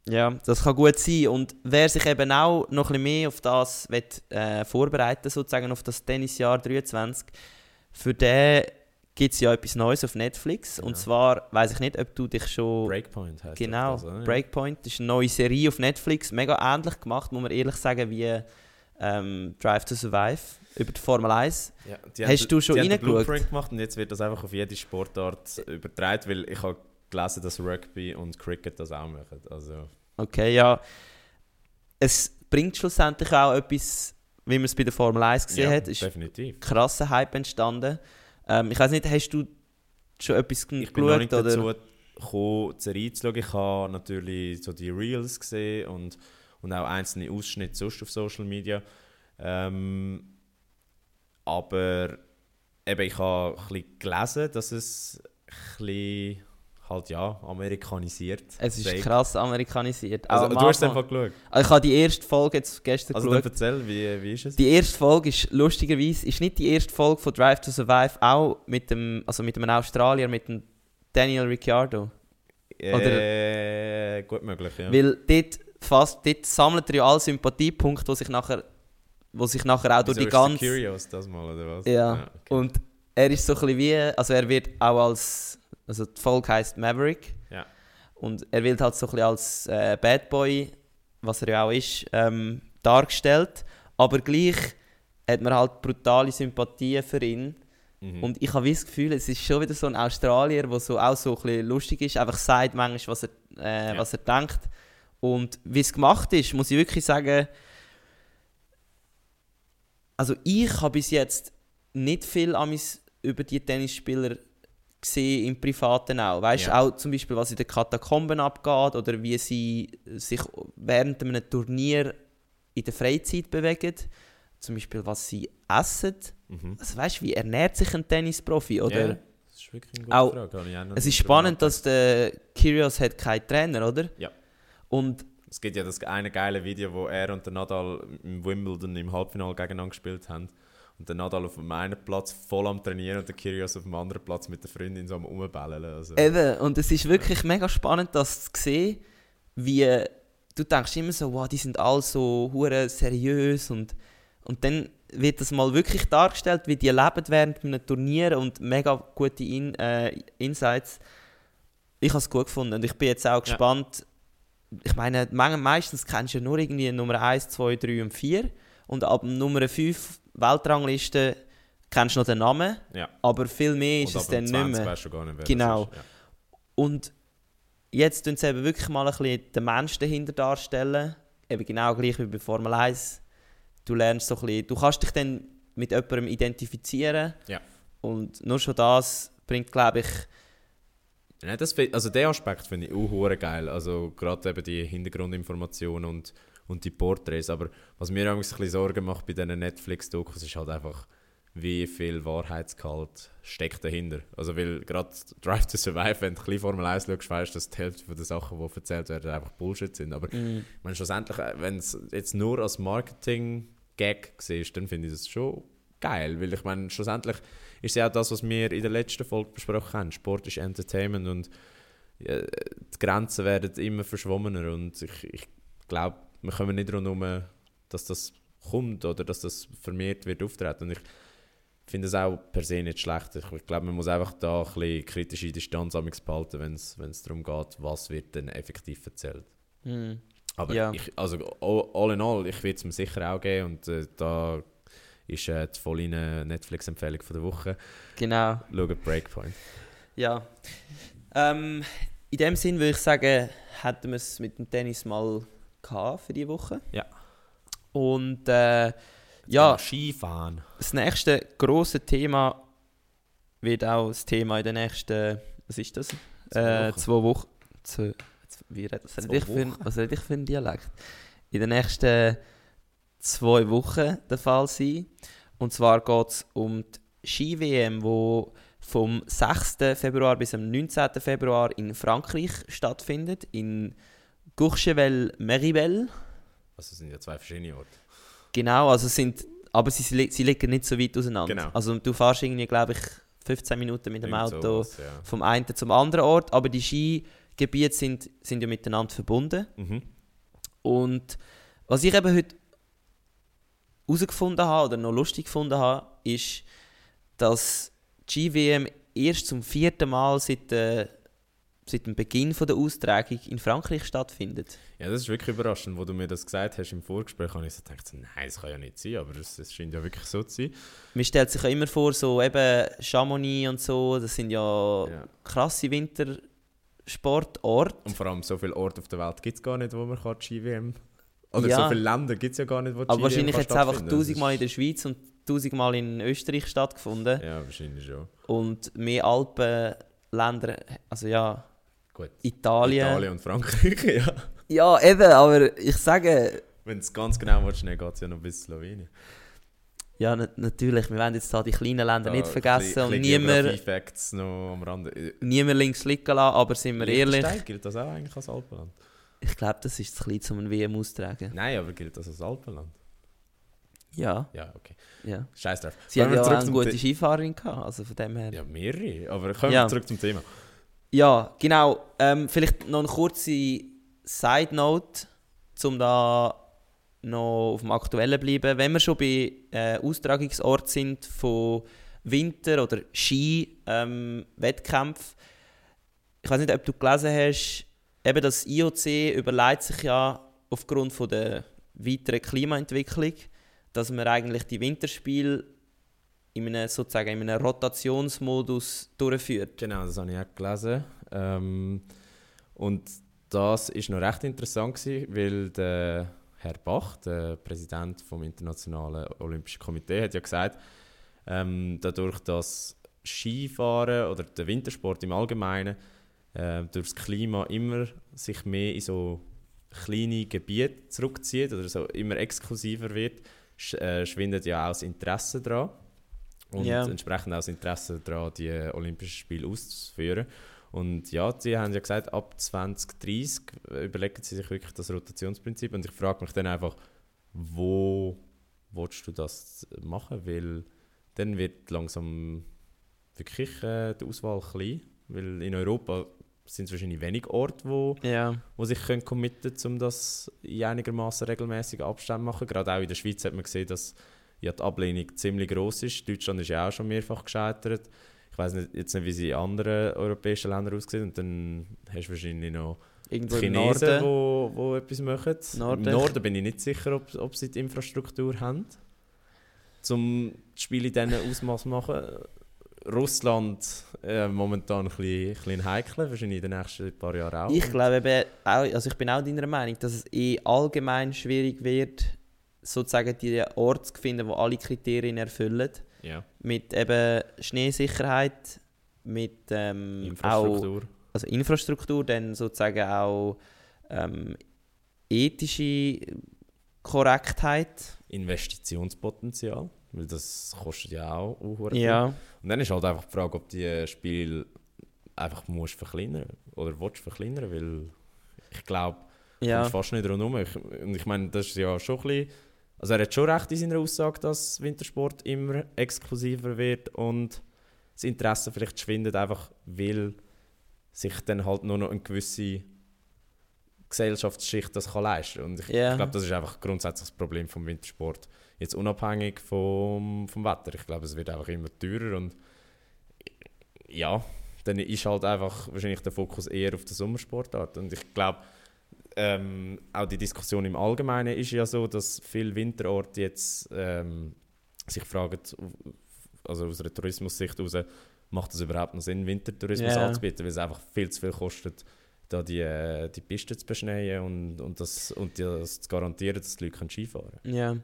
A: ja, das kann gut sein. Und wer sich eben auch noch ein bisschen mehr auf das will, äh, vorbereiten sozusagen auf das Tennisjahr 23, für den gibt es ja etwas Neues auf Netflix. Und
B: Ja.
A: zwar, weiß ich nicht, ob du dich schon...
B: Breakpoint heißt
A: Genau,
B: das, oder?
A: Breakpoint ist eine neue Serie auf Netflix, mega ähnlich gemacht, muss man ehrlich sagen, wie ähm, Drive to Survive über die Formel 1.
B: Ja, die
A: Hast
B: haben,
A: du schon
B: die
A: reingeschaut?
B: Blueprint gemacht und jetzt wird das einfach auf jede Sportart übertragen, weil ich habe gelesen, dass Rugby und Cricket das auch machen. Also,
A: Okay, ja. Es bringt schlussendlich auch etwas, wie man es bei der Formel 1 gesehen
B: ja,
A: hat. Ist
B: definitiv.
A: ein krasser Hype entstanden. Ähm, ich weiß nicht, hast du schon etwas
B: Ich bin noch
A: geschaut?
B: nicht
A: Oder?
B: dazu gekommen, die Serie zu schauen. Ich habe natürlich so die Reels gesehen und, und auch einzelne Ausschnitte sonst auf Social Media. Ähm, aber eben, ich habe ein bisschen gelesen, dass es ein bisschen halt ja, amerikanisiert.
A: Es ist
B: sei.
A: krass amerikanisiert.
B: Also, du hast es einfach geschaut.
A: Also ich habe die erste Folge jetzt gestern
B: Also
A: geschaut.
B: erzähl, wie, wie ist es?
A: Die erste Folge ist lustigerweise ist nicht die erste Folge von Drive to Survive auch mit dem also mit einem Australier mit dem Daniel Ricciardo,
B: äh, gut möglich, ja.
A: weil dort fast dort sammelt er ja alle Sympathiepunkte, die sich nachher wo sich nachher auch durch die ganze
B: Curious das mal, oder was?
A: Ja,
B: okay.
A: und er ist so ein bisschen wie, also er wird auch als, also die Folge heisst Maverick.
B: Ja.
A: Und er wird halt so ein bisschen als äh, Bad Boy, was er ja auch ist, ähm, dargestellt. Aber gleich hat man halt brutale Sympathien für ihn.
B: Mhm.
A: Und ich habe das Gefühl, es ist schon wieder so ein Australier, der so auch so ein bisschen lustig ist, einfach sagt manchmal, was er, äh,
B: Ja.
A: was er denkt. Und wie es gemacht ist, muss ich wirklich sagen, also ich habe bis jetzt nicht viel über die Tennisspieler gesehen im Privaten auch. Weißt du,
B: Ja.
A: auch zum Beispiel, was in den Katakomben abgeht oder wie sie sich während einem Turnier in der Freizeit bewegen. Zum Beispiel, was sie essen.
B: Mhm.
A: Also weißt du, wie ernährt sich ein Tennisprofi? Oder
B: Ja, das ist wirklich eine gute
A: Auch-
B: Frage.
A: es ist spannend, dass der Kyrgios hat keinen Trainer, oder?
B: Ja.
A: Und
B: Es gibt ja das eine geile Video, wo er und der Nadal im Wimbledon im Halbfinale gegeneinander gespielt haben. Und der Nadal auf dem einen Platz voll am Trainieren und der Kyrgios auf dem anderen Platz mit der Freundin so am Rumbellen. Also,
A: eben, und es ist wirklich mega spannend, das zu sehen, wie du denkst immer so, wow, die sind alle so hure seriös und, und dann wird das mal wirklich dargestellt, wie die leben während einem Turnier und mega gute In äh, Insights. Ich habe es gut gefunden und ich bin jetzt auch gespannt. Ich meine, meistens kennst du ja nur irgendwie Nummer 1, 2, 3 und 4 und ab Nummer 5 Weltrangliste kennst du noch den Namen,
B: ja.
A: aber viel mehr ist
B: und
A: es dann nicht
B: 20
A: mehr.
B: du gar nicht, wer
A: Genau.
B: ist. Ja.
A: Und jetzt tun sie eben wirklich mal ein bisschen den Menschen dahinter darstellen. Eben genau gleich wie bei Formel 1. Du lernst so ein bisschen, du kannst dich dann mit jemandem identifizieren.
B: Ja.
A: Und nur schon das bringt, glaube ich,
B: Ja, das, also den Aspekt finde ich auch hure geil. Also gerade eben die Hintergrundinformationen und, und die Porträts. Aber was mir ein bisschen Sorgen macht bei diesen Netflix-Dokus, ist halt einfach, wie viel Wahrheitsgehalt steckt dahinter. Also weil gerade Drive to Survive, wenn du ein bisschen Formel 1 schaust, weißt du, dass die Hälfte der Sachen, die erzählt werden, einfach Bullshit sind. Aber ich meine, schlussendlich, äh, wenn es jetzt nur als Marketing-Gag siehst, dann finde ich das schon geil. Weil ich meine, schlussendlich ist ja auch das, was wir in der letzten Folge besprochen haben. Sport ist Entertainment und ja, die Grenzen werden immer verschwommener. Und ich, ich glaube, wir kommen nicht rundherum, dass das kommt oder dass das vermehrt wird auftreten. Und ich finde es auch per se nicht schlecht. Ich, glaube, man muss einfach da ein bisschen kritische Distanz behalten, wenn es darum geht, was wird denn effektiv erzählt.
A: mm,
B: Aber
A: Ja.
B: ich, also all, all in all, ich würde es mir sicher auch geben und äh, da ist äh, die volle Netflix-Empfehlung von der Woche.
A: genau.
B: Schaut Breakpoint.
A: Ja. Ähm, in dem Sinn würde ich sagen, hätten wir es mit dem Tennis mal gehabt für die Woche.
B: Ja.
A: Und äh, ja,
B: Skifahren.
A: Das nächste große Thema wird auch das Thema in den nächsten, was ist das?
B: Zwei
A: äh,
B: Wochen.
A: zwei Wochen. Zwei, wie red, was,
B: Zwei
A: rede ich für, was rede ich für einen Dialekt? In den nächsten zwei Wochen der Fall sein. Und zwar geht es um die Ski-WM, wo vom 6. Februar bis am 19. Februar in Frankreich stattfindet, in Courchevel-Meribel.
B: Also es sind ja zwei verschiedene Orte.
A: Genau, also sind, aber sie, sie liegen nicht so weit auseinander.
B: Genau.
A: Also du fährst irgendwie, glaube ich, 15 Minuten mit dem
B: Irgend
A: Auto
B: sowas, ja.
A: vom einen zum anderen Ort, aber die Skigebiete sind, sind ja miteinander verbunden.
B: Mhm.
A: Und was ich eben heute herausgefunden habe oder noch lustig gefunden habe, ist, dass die GWM erst zum vierten Mal seit, äh, seit dem Beginn von der Austragung in Frankreich stattfindet.
B: Ja, das ist wirklich überraschend, wo du mir das gesagt hast im Vorgespräch, habe ich so gedacht, nein, das kann ja nicht sein, aber es, es scheint ja wirklich so zu sein.
A: Man stellt sich ja immer vor, so eben Chamonix und so, das sind ja,
B: Ja.
A: krasse Wintersportorte.
B: Und vor allem so viele Orte auf der Welt gibt es gar nicht, wo man kann die Ski-WM... Oder
A: Ja.
B: so viele Länder gibt es ja gar nicht, wo die
A: Aber wahrscheinlich hat es einfach tausendmal in der Schweiz und tausendmal in Österreich stattgefunden.
B: Ja, wahrscheinlich schon.
A: Und mehr Alpenländer, also ja,
B: Gut.
A: Italien.
B: Italien und Frankreich, ja.
A: Ja, eben, aber ich sage,
B: Wenn es ganz genau willst, dann geht es ja noch bis Slowenien.
A: Ja, na natürlich. Wir wollen jetzt da die kleinen Länder
B: Da
A: nicht vergessen und niemand,
B: Geografie-Facts noch am Rande.
A: Niemand links liegen lassen, aber sind wir ehrlich,
B: Liechtenstein, gilt das auch eigentlich als Alpenland?
A: Ich glaube, das ist zu klein, um ein WM austragen.
B: Nein, aber gilt das als Alpenland?
A: Ja,
B: Ja, okay.
A: ja.
B: Scheiß drauf.
A: Sie haben ja auch eine gute Skifahrerin gehabt, also von dem her.
B: Ja, mehrere. Aber kommen
A: Ja.
B: wir zurück zum Thema.
A: Ja, genau. Ähm, vielleicht noch eine kurze Side Note, um da noch auf dem Aktuellen zu bleiben. Wenn wir schon bei äh, Austragungsort sind von Winter- oder Ski-Wettkämpfen, ich weiß nicht, ob du gelesen hast, eben das IOC überlegt sich ja aufgrund von der weiteren Klimaentwicklung, dass man eigentlich die Winterspiele in einem, sozusagen in einem Rotationsmodus durchführt.
B: Genau, das habe ich auch gelesen. Ähm, und das ist noch recht interessant gewesen, weil der Herr Bach, der Präsident vom Internationalen Olympischen Komitee, hat ja gesagt, ähm, dadurch, dass Skifahren oder der Wintersport im Allgemeinen äh, durch das Klima immer sich mehr in so kleine Gebiete zurückzieht oder so immer exklusiver wird, sch äh, schwindet ja auch das Interesse daran. Und
A: Ja.
B: entsprechend auch das Interesse daran, die Olympischen Spiele auszuführen. Und ja, sie haben ja gesagt, ab 2030 überlegen sie sich wirklich das Rotationsprinzip. Und ich frage mich dann einfach, wo willst du das machen? Weil dann wird langsam wirklich äh, die Auswahl klein. Weil in Europa sind wahrscheinlich wenig Orte, wo,
A: Ja.
B: wo sich können committen können, um das in einigermaßen regelmäßigen Abständen zu machen. Gerade auch in der Schweiz hat man gesehen, dass ja, die Ablehnung ziemlich groß ist. Deutschland ist ja auch schon mehrfach gescheitert. Ich weiß nicht, jetzt nicht, wie sie in anderen europäischen Ländern aussehen. Und dann hast du wahrscheinlich noch
A: Irgendwo
B: Chinesen,
A: Norden.
B: wo, wo etwas machen.
A: Norden.
B: Im Norden bin ich nicht sicher, ob, ob sie die Infrastruktur haben, um das Spiel in diesem Ausmaß zu machen. Russland äh, momentan ein bisschen, ein bisschen heikel, wahrscheinlich in den nächsten paar Jahren auch.
A: Ich glaube eben auch, also ich bin auch deiner Meinung, dass es eh allgemein schwierig wird, sozusagen die Orte zu finden, wo alle Kriterien erfüllen.
B: ja,
A: Mit eben Schneesicherheit, mit ähm, auch
B: Infrastruktur.
A: also Infrastruktur, dann sozusagen auch ähm, ethische Korrektheit.
B: Investitionspotenzial, weil das kostet ja auch viel.
A: Ja,
B: Und dann ist halt einfach die Frage, ob die Spiel einfach musst verkleinern oder willst verkleinern, weil ich glaube,
A: ja.
B: kommst fast nicht rundherum. Ich, und ich meine, das ist ja schon ein bisschen, also er hat schon recht in seiner Aussage, dass Wintersport immer exklusiver wird und das Interesse vielleicht schwindet, einfach weil sich dann halt nur noch eine gewisse Gesellschaftsschicht das kann leisten Und ich,
A: Ja.
B: ich glaube, das ist einfach grundsätzlich das Problem vom Wintersport. Jetzt unabhängig vom, vom Wetter. Ich glaube, es wird einfach immer teurer und ja, dann ist halt einfach wahrscheinlich der Fokus eher auf der Sommersportart. Und ich glaube, ähm, auch die Diskussion im Allgemeinen ist ja so, dass viele Winterorte jetzt ähm, sich fragen, also aus einer Tourismussicht heraus, macht es überhaupt noch Sinn, Wintertourismus
A: Ja.
B: anzubieten, weil es einfach viel zu viel kostet, da die, äh, die Piste zu beschneien und, und, das, und das zu garantieren, dass die Leute Skifahren können.
A: Ja.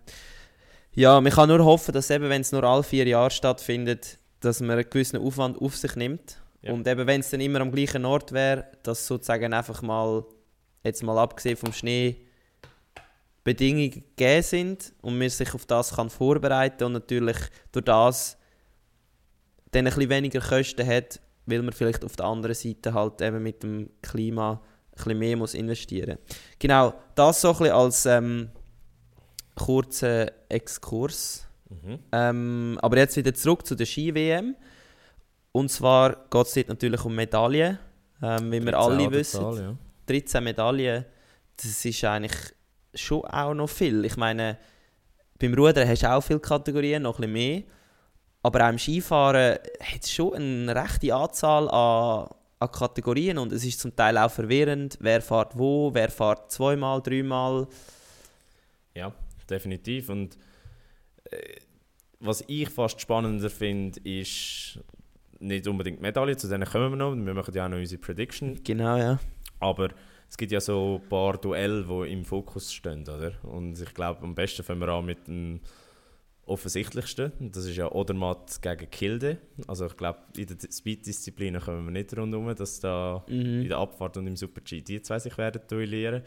A: Ja, man kann nur hoffen, dass eben, wenn es nur alle vier Jahre stattfindet, dass man einen gewissen Aufwand auf sich nimmt.
B: Ja.
A: Und eben, wenn es dann immer am gleichen Ort wäre, dass sozusagen einfach mal, jetzt mal abgesehen vom Schnee, Bedingungen gegeben sind und man sich auf das kann vorbereiten und natürlich durch das dann ein bisschen weniger Kosten hat, weil man vielleicht auf der anderen Seite halt eben mit dem Klima ein bisschen mehr muss investieren Genau, das so ein bisschen als ähm, kurzen Exkurs.
B: Mhm.
A: Ähm, aber jetzt wieder zurück zu der Ski-WM. Und zwar geht es dort natürlich um Medaillen. Ähm, wie wir alle
B: 13
A: wissen,
B: Zahl, ja.
A: 13 Medaillen, das ist eigentlich schon auch noch viel. Ich meine, beim Rudern hast du auch viele Kategorien, noch ein bisschen mehr. Aber auch im Skifahren hat es schon eine rechte Anzahl an, an Kategorien und es ist zum Teil auch verwirrend, wer fährt wo, wer fährt zweimal, dreimal.
B: Ja, definitiv. Und äh, was ich fast spannender finde, ist nicht unbedingt die Medaille, zu denen kommen wir noch. Wir machen ja auch noch unsere Prediction.
A: Genau, ja.
B: Aber es gibt ja so ein paar Duelle, die im Fokus stehen, oder? Und ich glaube, am besten fangen wir an mit dem offensichtlichsten. Das ist ja Odermatt gegen Kilde. Also ich glaube, in den Speed-Disziplinen kommen wir nicht rundherum, dass da
A: Mhm.
B: in der Abfahrt und im Super-G die zwei sich werden duellieren.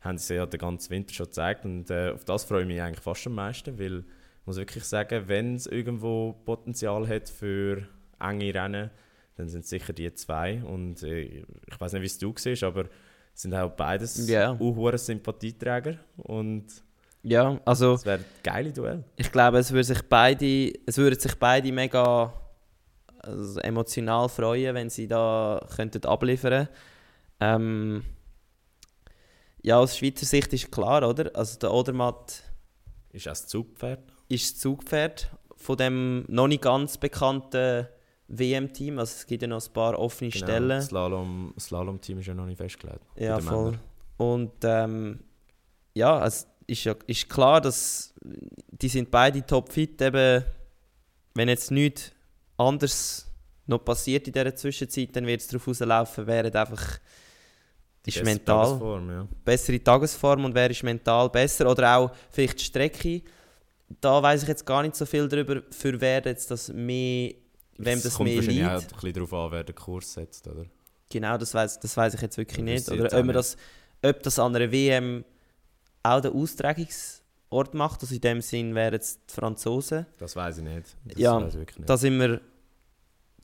B: Haben sie ja den ganzen Winter schon gezeigt und äh, auf das freue ich mich eigentlich fast am meisten, weil ich muss wirklich sagen, wenn es irgendwo Potenzial hat für enge Rennen, dann sind es sicher die zwei und äh, ich weiß nicht, wie es du siehst, aber es sind auch beides yeah. Sympathieträger und
A: Ja, also
B: es wäre ein geiles Duell.
A: ich glaube, es, würde sich beide, es würden sich beide mega also emotional freuen, wenn sie da könnten abliefern ähm, Ja, aus Schweizer Sicht ist klar, oder? Also der Odermatt
B: Ist das Zugpferd.
A: ist das Zugpferd von dem noch nicht ganz bekannten WM-Team. Also es gibt ja noch ein paar offene
B: Genau,
A: Stellen.
B: Das Slalom- das Slalom-Team ist ja noch nicht festgelegt.
A: Ja, voll.
B: Männern.
A: Und ähm, ja, es ist ja ist klar, dass die sind beide topfit. Eben, wenn jetzt nichts anderes noch passiert in dieser Zwischenzeit, dann wird es darauf rauslaufen, hat einfach ist
B: beste
A: mental
B: Tagesform, ja.
A: bessere Tagesform und wer ist mental besser oder auch vielleicht die Strecke. Da weiß ich jetzt gar nicht so viel darüber, für wer jetzt das mehr, wem das
B: kommt
A: mehr
B: wahrscheinlich
A: liegt.
B: auch ein bisschen darauf an, wer den Kurs setzt, oder?
A: Genau, das weiß das weiß ich jetzt wirklich
B: Das
A: nicht. Oder ob, das, ob das an einer WM auch den Austragungsort macht. Also in dem Sinn wären jetzt die Franzosen.
B: Das weiß ich nicht. Das
A: Ja,
B: weiss ich nicht.
A: Da sind wir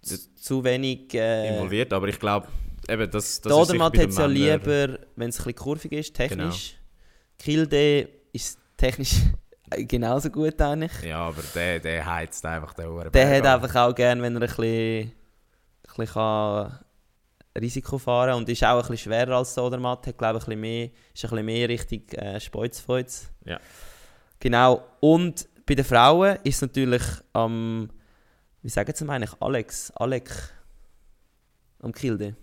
A: zu, zu wenig äh,
B: involviert, aber ich glaube, eben, das, das
A: Der
B: ist sicher
A: Odermatt
B: bei
A: hat es ja lieber, wenn es ein bisschen kurvig ist, technisch. Kilde ist technisch genauso gut eigentlich.
B: Ja, aber der, der heizt einfach den Uhren.
A: Der hat einfach auch gerne, wenn er ein bisschen, ein bisschen kann Risiko fahren kann und ist auch ein bisschen schwerer als der Odermatt, hat glaube ich ein bisschen mehr, ist ein bisschen mehr Richtung äh, Speuzfeuz.
B: Ja.
A: Genau, und bei den Frauen ist es natürlich am, wie sagen sie eigentlich, Alex, Alec, am Kilde.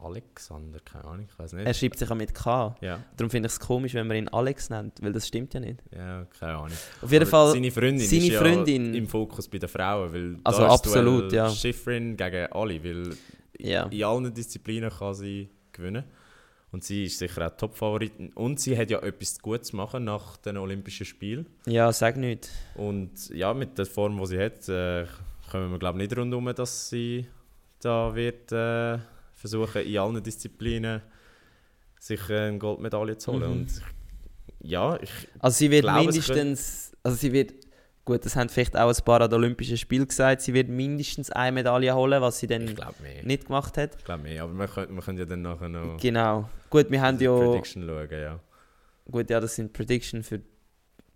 B: Alexander, keine Ahnung, ich weiß
A: Er
B: nicht.
A: schreibt sich auch mit K.
B: Ja,
A: Darum finde ich es komisch, wenn man ihn Alex nennt, weil das stimmt ja nicht.
B: ja, keine Ahnung.
A: Auf jeden
B: Aber
A: Fall,
B: Seine Freundin
A: seine
B: ist ja
A: Freundin-
B: im Fokus bei den Frauen, weil
A: Also
B: da ist
A: absolut,
B: Duell
A: ja.
B: Schifrin gegen alle, weil
A: ja.
B: in allen Disziplinen kann sie gewinnen. Und sie ist sicher auch Top-Favoritin. Und sie hat ja etwas Gutes zu machen nach den Olympischen Spielen.
A: ja, sag nicht.
B: Und ja, mit der Form, die sie hat, äh, kommen wir glaube nicht rundum, dass sie da wird äh, versuchen, in allen Disziplinen sich äh, eine Goldmedaille zu holen.
A: Mhm.
B: Und ja, ich,
A: Also sie wird
B: glaube, es
A: mindestens, also sie wird, gut, das haben vielleicht auch ein paar an den Olympischen Spielen gesagt, sie wird mindestens eine Medaille holen, was sie dann nicht gemacht hat.
B: Ich glaube mehr, aber wir können, wir können ja dann nachher noch
A: Genau. Gut, wir haben ja,
B: Prediction schauen. Ja.
A: gut, ja, das sind Predictions für,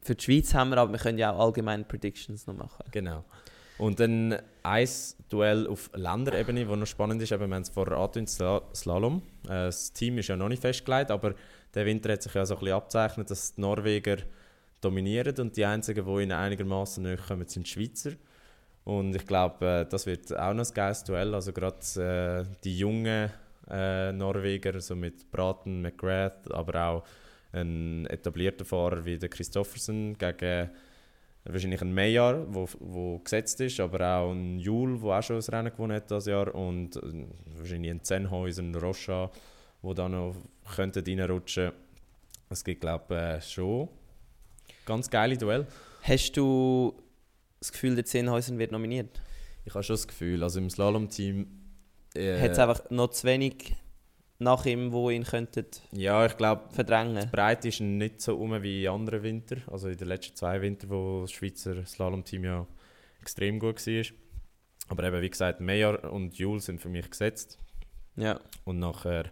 A: für die Schweiz haben wir, aber wir können ja auch allgemein Predictions noch machen.
B: Genau. Und dann ein Duell auf Länderebene, das noch spannend ist, eben, wir haben es vorher angetönt, Sla- Slalom. Äh, das Team ist ja noch nicht festgelegt, aber der Winter hat sich ja so ein bisschen abzeichnet, dass die Norweger dominieren und die einzigen, die ihnen einigermaßen näher kommen, sind die Schweizer. Und ich glaube, äh, das wird auch noch ein geiles Duell. Also gerade äh, die jungen Norweger, so mit Braten, McGrath, aber auch ein etablierter Fahrer wie der Christoffersen gegen wahrscheinlich ein Meyer, wo, wo gesetzt ist, aber auch ein Jul, der auch schon ein Rennen gewonnen hat das Jahr und äh, wahrscheinlich ein Zenhäuser, ein Rocha, wo da noch könnten reinrutschen. Es gibt glaube ich äh, schon ganz geile Duell.
A: Hast du das Gefühl, der Zehnhäusen wird nominiert?
B: Ich habe schon das Gefühl, also im Slalom-Team äh,
A: Hat es einfach noch zu wenig nach ihm, wo ihn könnten
B: ja, ich glaube,
A: verdrängen?
B: die Breite ist nicht so um wie in anderen Winter, also in den letzten zwei Winter, wo das Schweizer Slalom-Team ja extrem gut war. Aber eben, wie gesagt, Meyer und Jules sind für mich gesetzt.
A: Ja.
B: Und nachher,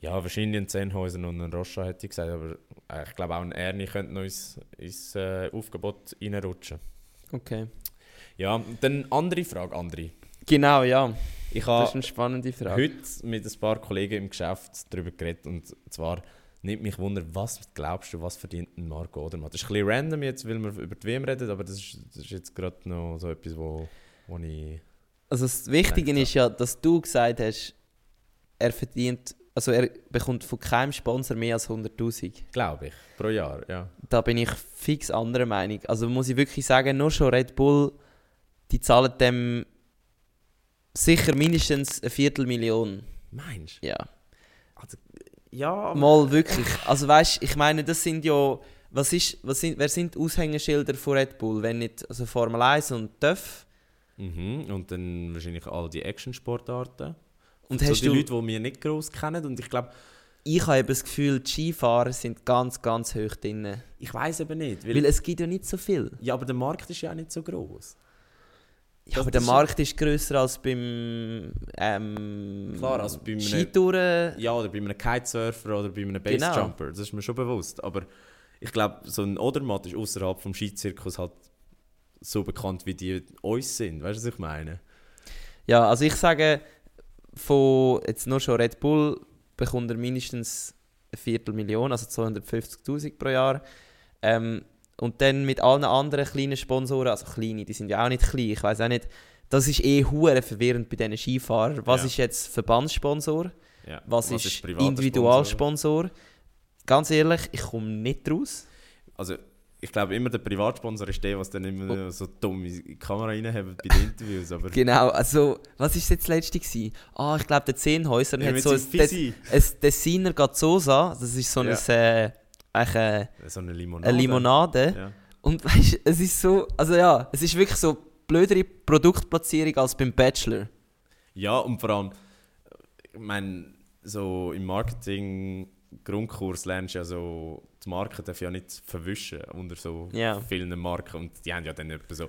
B: ja, wahrscheinlich ein Zenhäuser und ein Rocha hätte ich gesagt, aber äh, ich glaube auch ein Ernie könnte noch ins, ins äh, Aufgebot reinrutschen.
A: Okay.
B: Ja, dann andere Frage, andere.
A: Genau, ja.
B: Ich
A: Das ist eine spannende Frage.
B: heute mit ein paar Kollegen im Geschäft darüber geredet und zwar nimmt mich wunder, was glaubst du, was verdient ein Marco Odermatt? Das ist ein bisschen random jetzt, weil wir über die WM reden, aber das ist, das ist jetzt gerade noch so etwas, wo, wo ich...
A: Also das Wichtige ist ja, dass du gesagt hast, er verdient, also er bekommt von keinem Sponsor mehr als 100'000.
B: Glaube ich, pro Jahr, ja.
A: Da bin ich fix anderer Meinung. Also muss ich wirklich sagen, nur schon Red Bull, die zahlen dem sicher mindestens eine Viertelmillion.
B: Meinst
A: Ja.
B: du? Ja, aber-
A: Mal wirklich. Also weißt, ich meine, das sind ja, was ist, was sind, wer sind die Aushängeschilder von Red Bull, wenn nicht, also Formel 1 und TÜV?
B: Mhm. Und dann wahrscheinlich all die Action-Sportarten.
A: Und
B: so
A: hast
B: die
A: du,
B: Leute, die wir nicht gross kennen. Und ich glaube,
A: ich habe eben das Gefühl, die Skifahrer sind ganz, ganz hoch drin.
B: Ich weiß eben nicht. Weil,
A: Weil es gibt ja nicht so viel.
B: ja, aber der Markt ist ja auch nicht so groß.
A: Ja, aber der Markt ist grösser als beim ähm,
B: Klar, als bei einem-
A: Skitouren.
B: Ja, oder bei einem Kitesurfer oder bei einem
A: Genau.
B: Basejumper. Das ist mir schon bewusst. Aber ich glaube, so ein Odermatt ist außerhalb vom Skizirkus halt so bekannt, wie die uns sind. Weißt du, was ich meine?
A: Ja, also ich sage, von jetzt nur schon Red Bull bekommt er mindestens eine Viertelmillion, also 250'000 pro Jahr. Ähm, und dann mit allen anderen kleinen Sponsoren, also kleine, die sind ja auch nicht klein, ich weiß auch nicht, das ist eh hure verwirrend bei diesen Skifahrern. Was
B: Ja.
A: ist jetzt Verbandssponsor?
B: Ja.
A: Was, ist,
B: privater Sponsor?
A: Individualsponsor? Ganz ehrlich, ich komme nicht raus.
B: Also, ich glaube immer, der Privatsponsor ist der, was dann immer
A: Oh.
B: so dumme Kamera reinhaben bei den Interviews. Aber
A: Genau, also, was war jetzt das letzte? Gewesen? Ah, ich glaube, der Zehnhäuser
B: Ja,
A: hat so ein, Des, ein Designer Gazzosa, das ist so
B: Ja.
A: ein, äh, eigentlich, äh,
B: so eine Limonade.
A: eine Limonade.
B: Ja.
A: Und weißt es ist so, also ja, es ist wirklich so blödere Produktplatzierung als beim Bachelor.
B: ja, und vor allem, ich meine, so im Marketing-Grundkurs lernst du ja so, die Marken dürfen ja nicht verwischen unter so
A: Ja.
B: vielen Marken. Und die haben ja dann etwa so,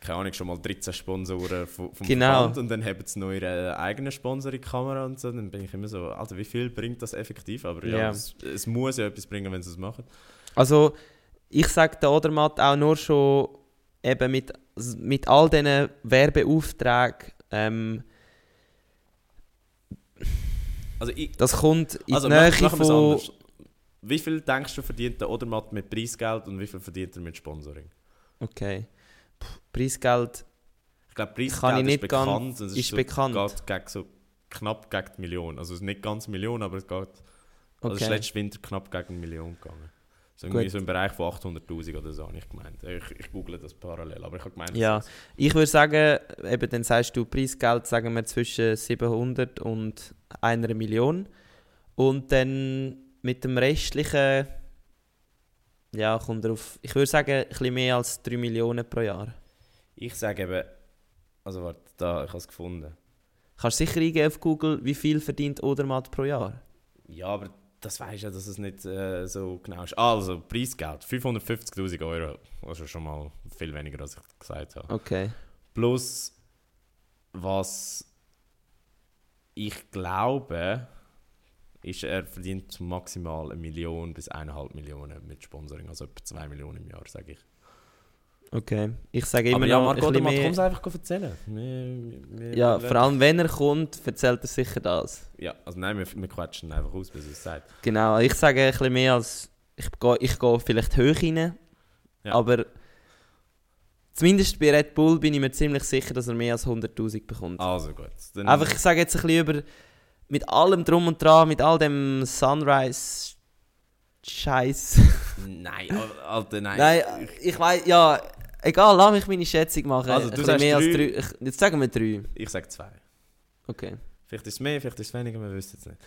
B: keine Ahnung, schon mal 13 Sponsoren vom,
A: Genau.
B: Verband und dann haben sie noch ihre eigene Sponsor in die Kamera und so. Dann bin ich immer so, also wie viel bringt das effektiv? Aber Ja. Es, es muss ja etwas bringen, wenn sie es machen.
A: Also, ich sage der Odermatt auch nur schon eben mit, mit all diesen Werbeaufträgen, ähm,
B: Also ich,
A: das kommt in
B: also
A: die Nähe von...
B: Wie viel denkst du verdient der Odermatt mit Preisgeld und wie viel verdient er mit Sponsoring?
A: Okay. Preisgeld
B: Ich glaube, Preisgeld
A: Kann ich
B: ist
A: nicht
B: bekannt.
A: ganz-
B: es
A: ist
B: so,
A: bekannt.
B: geht gegen so knapp gegen die Million. Also es ist nicht ganz Million, aber es geht. Also es ist
A: Okay.
B: letzten Winter knapp gegen eine Million gegangen. So, irgendwie
A: Gut.
B: so im Bereich von 800'000 oder so, habe ich gemeint. Ich, ich google das parallel, aber ich habe gemeint,
A: Ja. Ich würde sagen, eben dann sagst du Preisgeld, sagen wir zwischen 700 und einer Million. Und dann mit dem restlichen, ja, kommt er auf, ich würde sagen, ein bisschen mehr als 3 Millionen pro Jahr.
B: Ich sage eben, also warte, da, ich habe es gefunden.
A: Kannst du sicher eingeben auf Google, wie viel verdient Odermatt pro Jahr?
B: Ja, aber das weisst ja, dass es nicht äh, so genau ist. Also, Preisgeld, 550'000 Euro. Also schon mal viel weniger, als ich gesagt habe.
A: Okay.
B: Plus, was ich glaube, ist, er verdient maximal eine Million bis eineinhalb Millionen mit Sponsoring, also etwa zwei Millionen im Jahr, sage ich.
A: Okay. Ich sage immer
B: Aber ja,
A: noch
B: Marco,
A: ein mehr.
B: einfach erzählen. Wir, wir,
A: Ja,
B: wir-
A: vor allem wenn er kommt, erzählt er sicher das.
B: Ja, also nein, wir, wir quatschen einfach aus, bis er es sagt.
A: Genau, ich sage ein bisschen mehr als. Ich gehe ich gehe vielleicht hoch rein,
B: Ja.
A: aber zumindest bei Red Bull bin ich mir ziemlich sicher, dass er mehr als 100.000 bekommt.
B: Also gut.
A: Einfach, ich sage jetzt ein bisschen über. Mit allem Drum und Dran, mit all dem Sunrise-Scheiß.
B: Nein, Al- Alter, nein.
A: Nein, ich weiß, ja, egal, lass mich meine Schätzung machen.
B: Also, du sagst
A: mehr als
B: drei.
A: drei. Ich, jetzt sagen wir drei.
B: Ich sage zwei.
A: Okay.
B: Vielleicht ist es mehr, vielleicht ist es weniger, wir wissen es nicht.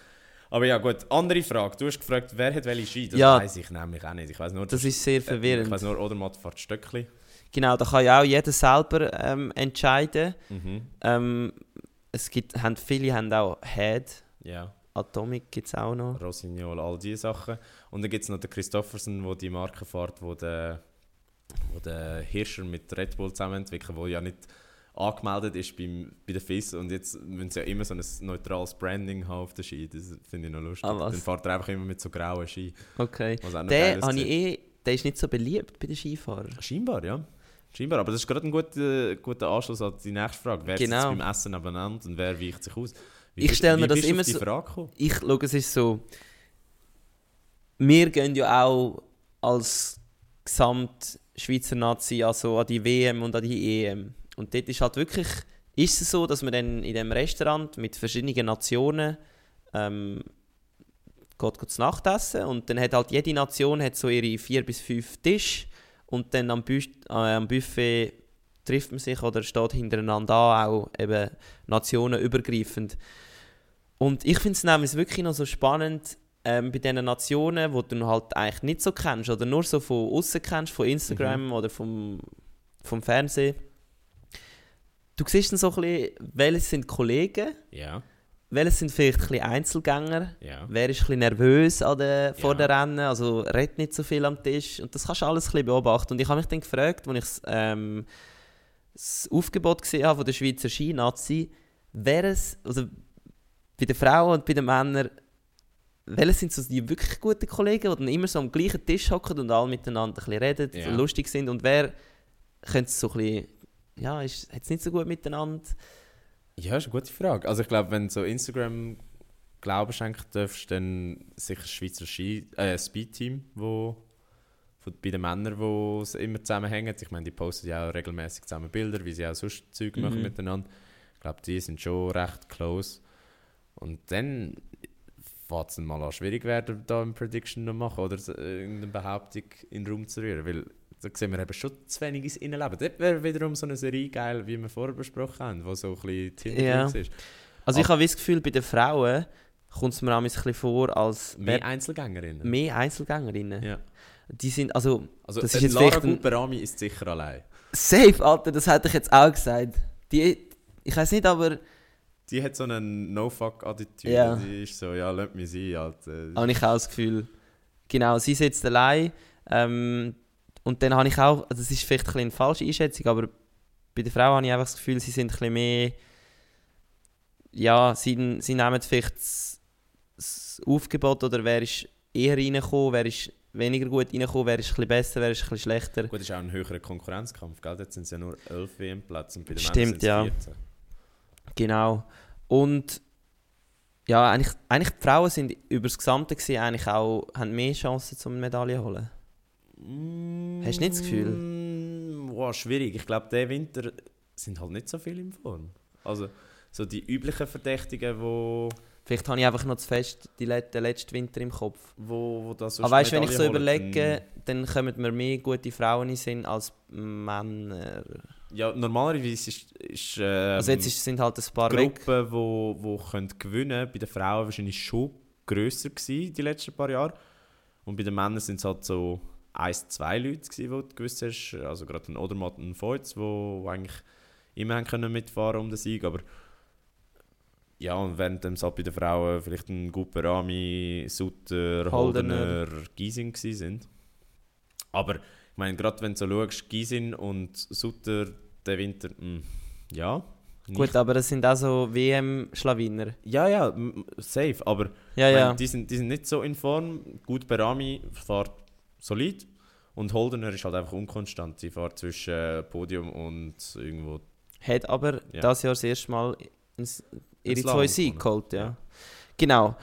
B: Aber ja, gut. Andere Frage. Du hast gefragt, wer hat welche Ski? Das
A: Ja.
B: weiß ich nämlich auch nicht. Ich weiß nur,
A: Das ist sehr
B: äh,
A: verwirrend.
B: Ich weiß nur, Odermatt fährt Stöckli.
A: Genau, da kann ja auch jeder selber ähm, entscheiden.
B: Mhm.
A: Ähm, es gibt, haben, viele haben auch Head,
B: Ja,
A: Atomic gibt es auch noch.
B: Rossignol, all diese Sachen. Und dann gibt es noch den Christoffersen, der die Marke fährt, wo der, wo der Hirscher mit Red Bull zusammen entwickelt, der ja nicht angemeldet ist beim, bei der FIS und jetzt müssen sie ja immer so ein neutrales Branding haben auf den Ski. Das finde ich noch lustig.
A: Ah?
B: Dann fährt er einfach immer mit so grauen Ski.
A: Okay. Der, ich eh, der ist nicht so beliebt bei den Skifahrern.
B: Scheinbar, ja. Scheinbar, aber das ist gerade ein guter, guter Anschluss an die nächste Frage. Wer
A: Genau.
B: sitzt beim Essen nebeneinander und wer weicht sich aus? Wie
A: Ich
B: bist-
A: stell
B: wie
A: mir das immer so-
B: Frage gekommen?
A: Ich schaue, es ist so. Wir gehen ja auch als Gesamt-Schweizer Nazi also an die WM und an die EM. Und dort ist halt wirklich, ist es so, dass man dann in dem Restaurant mit verschiedenen Nationen ähm, geht, geht zu Nacht essen und dann hat halt jede Nation hat so ihre vier bis fünf Tische und dann am, Bü äh, am Buffet trifft man sich oder steht hintereinander an, auch eben nationenübergreifend. Und ich finde es nämlich wirklich noch so spannend, ähm, bei diesen Nationen, die du halt eigentlich nicht so kennst oder nur so von außen kennst, von Instagram oder vom, vom Fernsehen. Du siehst dann so ein bisschen, welche sind Kollegen,
B: Ja.
A: Welche sind vielleicht ein bisschen Einzelgänger?
B: Ja.
A: Wer ist ein bisschen nervös an der, vor
B: Ja.
A: der Rennen, also redet nicht so viel am Tisch. Und das kannst du alles ein bisschen beobachten. Und ich habe mich dann gefragt, als ich das, ähm, das Aufgebot gesehen habe von der Schweizer Ski-Nazi, wer es, also bei den Frauen und bei den Männern, welche sind so die wirklich guten Kollegen, die dann immer so am gleichen Tisch hocken und alle miteinander ein bisschen reden,
B: Ja.
A: lustig sind und wer könnte es so ein bisschen, ja, ist, hat es nicht so gut miteinander?
B: Ja, ist eine gute Frage. Also ich glaube, wenn du so Instagram Glauben schenken darfst, dann sicher das Schweizer Ski, äh, Speed-Team, wo von, bei den Männern, die immer zusammenhängen. Ich meine, die posten ja auch regelmäßig zusammen Bilder, wie sie auch sonst Zeug machen
A: Mhm.
B: miteinander. Ich glaube, die sind schon recht close. Und dann fängt es dann mal an schwierig werden, da eine Prediction zu machen oder irgendeine Behauptung in den Raum zu rühren. Weil da sehen wir eben schon zu wenig ins Innenleben. Das wäre wiederum so eine Serie geil, wie wir vorher besprochen haben, wo so ein bisschen die
A: Ja.
B: Ist.
A: Also ich
B: Aber-
A: habe das Gefühl, bei den Frauen kommt es mir auch ein bisschen vor, als
B: Mehr Einzelgängerinnen.
A: mehr Einzelgängerinnen.
B: Ja.
A: Die sind, also,
B: Also
A: Das ist jetzt
B: Lara Guperami ist sicher allein.
A: safe, Alter, das hätte ich jetzt auch gesagt. Die, ich weiß nicht, aber
B: Die hat so eine No-Fuck-Attitüde.
A: Ja.
B: Die ist so, ja, lass mich sein, Alter.
A: habe ich auch das Gefühl, genau, sie sitzt allein. Ähm, und dann habe ich auch, also das ist vielleicht ein eine falsche Einschätzung, aber bei der Frau habe ich einfach das Gefühl, sie sind ein bisschen mehr, ja, sie, sie nehmen vielleicht das, das Aufgebot oder wer ist eher reingekommen, wer ist weniger gut reingekommen, wer ist ein bisschen besser, wer ist ein bisschen schlechter.
B: Gut, das ist auch ein höherer Konkurrenzkampf, gell? Jetzt sind es ja nur 11 WM-Plätze und bei den
A: Stimmt,
B: Männern sind es
A: ja.
B: 14.
A: Genau. Und ja, eigentlich, eigentlich die Frauen sind über das Gesamte gesehen eigentlich auch, haben mehr Chancen zum Medaille zu holen. Hast du nicht das Gefühl?
B: Mm, Wow, schwierig. Ich glaube, diesen Winter sind halt nicht so viele in Form. Also, so die üblichen Verdächtigen, wo,
A: Vielleicht habe ich einfach noch zu fest die, den letzten Winter im Kopf.
B: wo, wo das
A: Aber weißt du, wenn ich so überlege, dann kommen mir mehr gute Frauen in Sinn als Männer.
B: Ja, normalerweise ist, ist ähm,
A: Also jetzt sind halt ein paar.
B: Gruppen, wo, wo können gewinnen bei den Frauen wahrscheinlich schon grösser gewesen, die letzten paar Jahre. Und bei den Männern sind es halt so eins, zwei Leute gewesen, wo du gewusst hast, also gerade ein Odermatt und ein Feuz, wo, wo eigentlich immer haben können mitfahren um den Sieg, aber ja, und während es halt bei den Frauen vielleicht ein Guperami, Sutter,
A: Holdener.
B: Gewesen sind. Aber ich meine, gerade wenn du so schaust, Giesing und Sutter, der Winter, mh, ja. nicht
A: Gut, aber das sind auch so WM-Schlawiner.
B: ja, ja, safe, aber
A: Ja, ja.
B: meine, die, sind, die sind nicht so in Form. Gut, Berami fährt solid und Holdener ist halt einfach unkonstant. Sie fährt zwischen äh, Podium und irgendwo.
A: Hat aber
B: Ja.
A: das Jahr das erste Mal ihre zwei Siege geholt. Ja.
B: Ja.
A: Genau.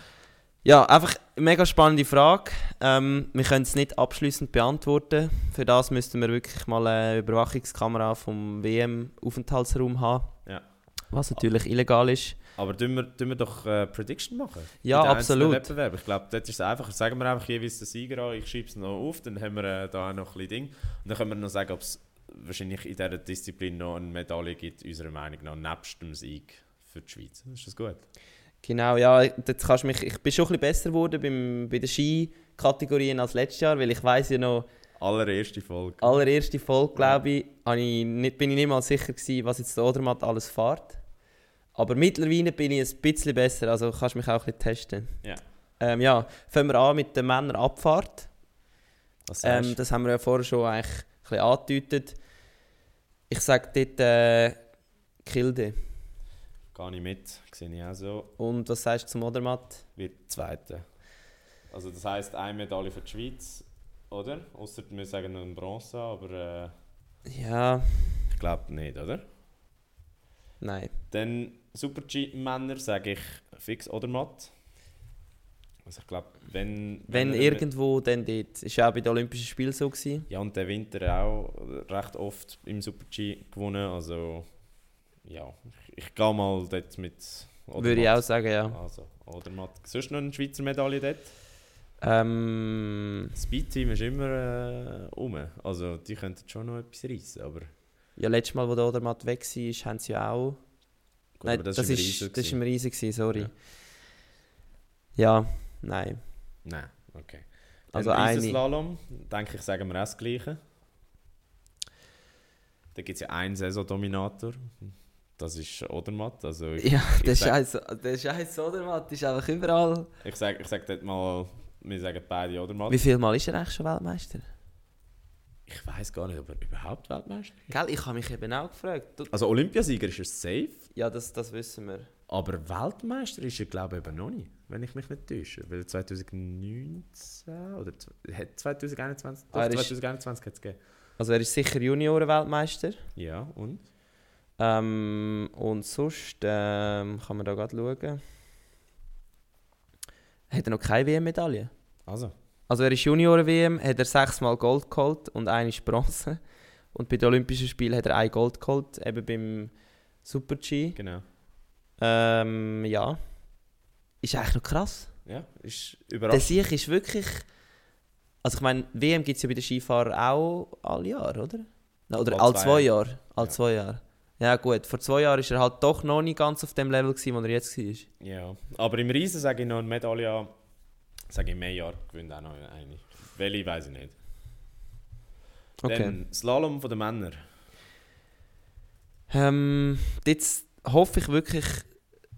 A: Ja, einfach eine mega spannende Frage. Ähm, wir können es nicht abschließend beantworten. Für das müssten wir wirklich mal eine Überwachungskamera vom WM-Aufenthaltsraum haben.
B: Ja.
A: Was natürlich illegal ist.
B: Aber tun wir, tun wir doch äh, Prediction machen?
A: Ja, absolut.
B: Wettbewerben. Ich glaube, dort ist es einfach. Sagen wir einfach jeweils den Sieger an. Ich schreibe es noch auf, dann haben wir äh, da auch noch ein bisschen Ding. Und dann können wir noch sagen, ob es wahrscheinlich in dieser Disziplin noch eine Medaille gibt, unserer Meinung nach, nebst dem Sieg für die Schweiz. Ist das gut?
A: Genau, ja, jetzt kannst du mich, ich bin schon ein bisschen besser geworden beim, bei den Ski-Kategorien als letztes Jahr, weil ich weiß ja noch,
B: Allererste Folge.
A: allererste Folge, glaube ich, habe ich nicht, bin ich nicht mal sicher gewesen, was jetzt der Odermatt alles fährt. Aber mittlerweile bin ich ein bisschen besser, also kannst du mich auch ein bisschen testen.
B: Ja.
A: Ähm, ja, fangen wir an mit der Männerabfahrt.
B: Was
A: Ähm, das haben wir ja vorher schon eigentlich ein bisschen angedeutet. Ich sage dort äh, Kilde.
B: Gehe ich mit, sehe ich auch so.
A: Und was sagst du zum Odermatt?
B: Wird Zweite. Also das heisst, eine Medaille für die Schweiz, oder? Außer wir sagen noch Bronze, aber äh,
A: Ja,
B: ich glaube nicht, oder?
A: nein.
B: Dann Super-G-Männer sage ich fix oder matt. Also ich glaube, wenn...
A: Wenn
B: er-
A: irgendwo, dann dort. Ist ja auch bei den Olympischen Spielen so gewesen.
B: Ja, und der Winter auch recht oft im Super-G gewonnen, also... Ja, ich, ich gehe mal dort mit...
A: Würde ich auch sagen, ja.
B: Also, oder matt. Sonst noch eine Schweizer Medaille dort?
A: Ähm,
B: Das Speed-Team ist immer äh, um. Also die könnten schon noch etwas reissen, aber...
A: ja, letztes Mal, wo der Odermatt weg war, haben sie ja auch.
B: Gut,
A: nein,
B: das,
A: das,
B: ist, im
A: das ist im Riesen, gewesen, sorry.
B: Ja.
A: Ja, nein.
B: Nein, okay.
A: Also eine.
B: Riesenslalom, denke ich, sagen wir auch das Gleiche. Da gibt es ja einen Saisondominator. das ist Odermatt. Also ich,
A: Ja,
B: ich
A: der
B: sag-
A: Scheiß, der Scheiß Odermatt ist einfach überall.
B: ich sage ich sag dort mal, wir sagen beide Odermatt.
A: Wie viel Mal ist er eigentlich schon Weltmeister?
B: Ich weiß gar nicht, ob er überhaupt Weltmeister ist.
A: Gell, ich habe mich eben auch gefragt. Du,
B: Also Olympiasieger ist er safe,
A: ja, das, das wissen wir.
B: aber Weltmeister ist er glaube ich eben noch nicht, wenn ich mich nicht täusche. Weil 2019 oder z- hat 2021,
A: Ah, er
B: doch,
A: ist-
B: 2021 hat es gegeben.
A: Also er ist sicher Junioren-Weltmeister.
B: Ja, und?
A: Ähm, und sonst ähm, kann man da gerade schauen. Hat er noch keine WM-Medaille?
B: Also,
A: Also er ist Junioren-WM, hat er sechsmal Gold geholt und eine ist Bronze. Und bei den Olympischen Spielen hat er ein Gold geholt, eben beim Super-G.
B: genau.
A: Ähm, ja. Ist eigentlich noch krass.
B: Ja, ist
A: Der
B: überraschend.
A: Sieg ist wirklich... Also ich meine, WM gibt es ja bei den Skifahrern auch alle Jahre, oder? Oder
B: alle zwei
A: zwei
B: Jahre.
A: Jahre. Alle
B: Ja.
A: zwei Jahre. Ja gut, vor zwei Jahren ist er halt doch noch nicht ganz auf dem Level gewesen, wo er jetzt war.
B: Ja, aber im Riesen sage ich noch eine Medaille. Sage ich mehr Jahr gewinnt auch noch eine. Welche weiß ich nicht.
A: Okay.
B: Dann Slalom von den Männern.
A: Ähm, jetzt hoffe ich wirklich,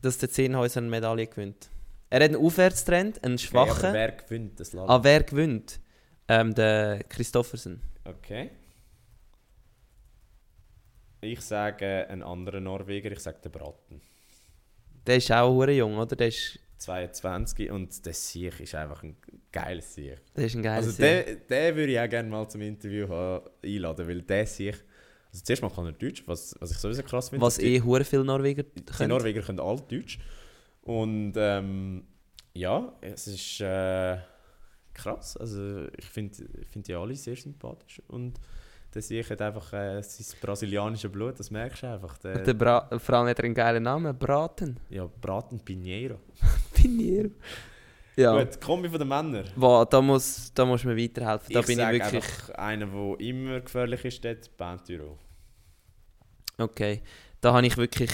A: dass der Zehnhäuser eine Medaille gewinnt. Er hat einen Aufwärtstrend, einen
B: Okay,
A: schwachen.
B: aber wer gewinnt das Slalom?
A: ah, wer gewinnt? Ähm, der Christoffersen.
B: Okay. Ich sage einen anderen Norweger, ich sage den Braten.
A: Der ist auch hure jung, oder? Der ist,
B: 22 und der Sieg ist einfach ein geiles Sieg.
A: der ist ein geiler
B: Also
A: Sieg.
B: den, den würde ich auch gerne mal zum Interview haben, einladen, weil der Sieg... Also zuerst mal kann er Deutsch, was, was ich sowieso krass finde.
A: Was
B: die-
A: eh hure viele Norweger
B: Die
A: können.
B: Norweger können alle Deutsch. Und ähm, ja, es ist äh, krass. Also ich finde find die alle sehr sympathisch. Und der Sieg hat einfach äh, sein brasilianisches Blut, das merkst du einfach. Der,
A: der Bra vor allem hat er einen geilen Namen, Braten.
B: ja, Braten Pinheiro.
A: Piniero. Ja.
B: Gut, Kombi von den Männern.
A: Wow, da muss, da muss mir weiterhelfen. Da
B: ich
A: bin ich wirklich...
B: einer, der immer gefährlich ist, dort, Benturo.
A: Okay. Da habe ich wirklich...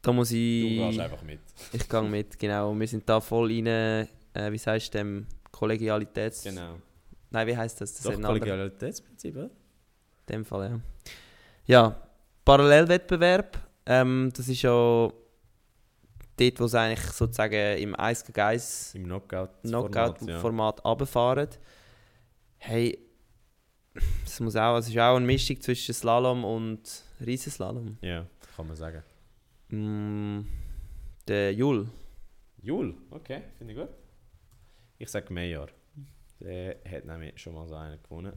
A: Da muss
B: Du
A: ich...
B: gehst einfach mit.
A: Ich gehe mit, genau. Wir sind da voll rein, äh, wie sagst du dem, Kollegialitäts...
B: Genau.
A: Nein, wie heißt das? das
B: Doch, Kollegialitätsprinzip, oder?
A: In dem Fall, ja. Ja, Parallelwettbewerb, ähm, das ist ja dort, wo sie eigentlich sozusagen im 1 gegen 1
B: Im Knockout-Format.
A: Runterfahren. Hey, das muss auch, es ist auch eine Mischung zwischen Slalom und Riesenslalom.
B: ja. kann man sagen.
A: Mm, der Jul,
B: Jul, okay, finde ich gut. Ich sage Meyer. Der hat nämlich schon mal so einen gewonnen.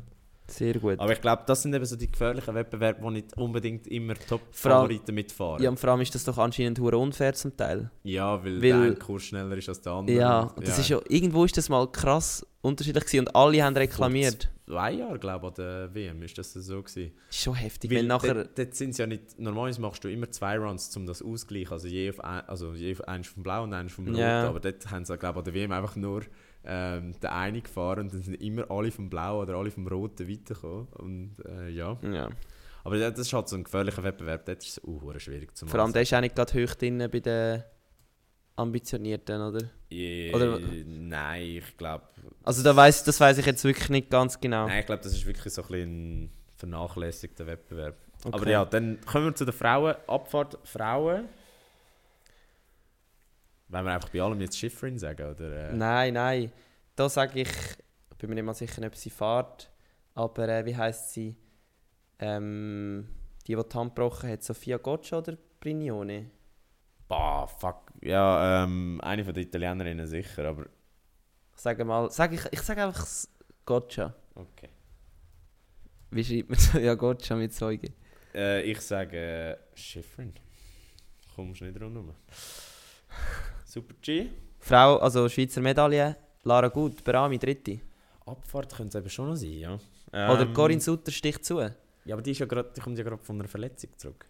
A: sehr gut.
B: Aber ich glaube, das sind eben so die gefährlichen Wettbewerbe, wo nicht unbedingt immer
A: Vor
B: Top-Favoriten mitfahren.
A: Ja, und vor allem ist das doch anscheinend hure unfair zum Teil.
B: Ja, weil,
A: Weil-
B: der eine Kurs schneller ist als der andere.
A: Ja, das ist ja, irgendwo ist das mal krass unterschiedlich gewesen und alle haben reklamiert.
B: Zwei Jahre, glaube ich, an der WM ist das so gewesen.
A: Ist schon heftig,
B: Weil
A: weil nachher...
B: dort, dort sind ja nicht, normalerweise machst du immer zwei Runs, um das auszugleichen, also je auf, ein, also je auf eins vom Blau und eins vom Rot,
A: Ja.
B: aber dort haben sie, glaube ich, an der WM einfach nur ähm, den einen gefahren und dann sind immer alle vom Blau oder alle vom Roten weitergekommen und äh, ja.
A: Ja.
B: Aber das ist halt so ein gefährlicher Wettbewerb, dort ist es auch schwierig zu machen.
A: Vor allem, der ist auch nicht gerade hoch drin bei den Ambitionierten, oder?
B: Ja,
A: oder-
B: Nein, ich glaube...
A: Also da weiss, das weiß ich jetzt wirklich nicht ganz genau.
B: Nein, ich glaube, das ist wirklich so ein, ein vernachlässigter Wettbewerb.
A: Okay.
B: Aber ja, dann kommen wir zu den Frauen. Abfahrt Frauen. Wollen wir einfach bei allem jetzt Schifferin sagen? Oder, äh?
A: Nein, nein. Da sage ich, ich bin mir nicht mal sicher, ob sie fährt, aber äh, wie heißt sie? Ähm, die, die die Hand gebrochen hat, Sofia Goccia oder Brignone?
B: Bah, fuck. Ja, ähm, eine von den Italienerinnen sicher, aber
A: Ich sage mal, sag ich, ich sage einfach Goccia.
B: okay.
A: Wie schreibt man so? Ja, Goccia mit Zeuge.
B: Äh, ich sage äh, Schifferin. Kommst nicht rundherum. Super G.
A: Frau, also Schweizer Medaille, Lara Gut, Berami, dritte.
B: Abfahrt könnte es eben schon noch sein, ja.
A: Oder
B: Ähm,
A: Corinne Sutter sticht zu.
B: Ja, aber die, ist ja grad, die kommt ja gerade von einer Verletzung zurück.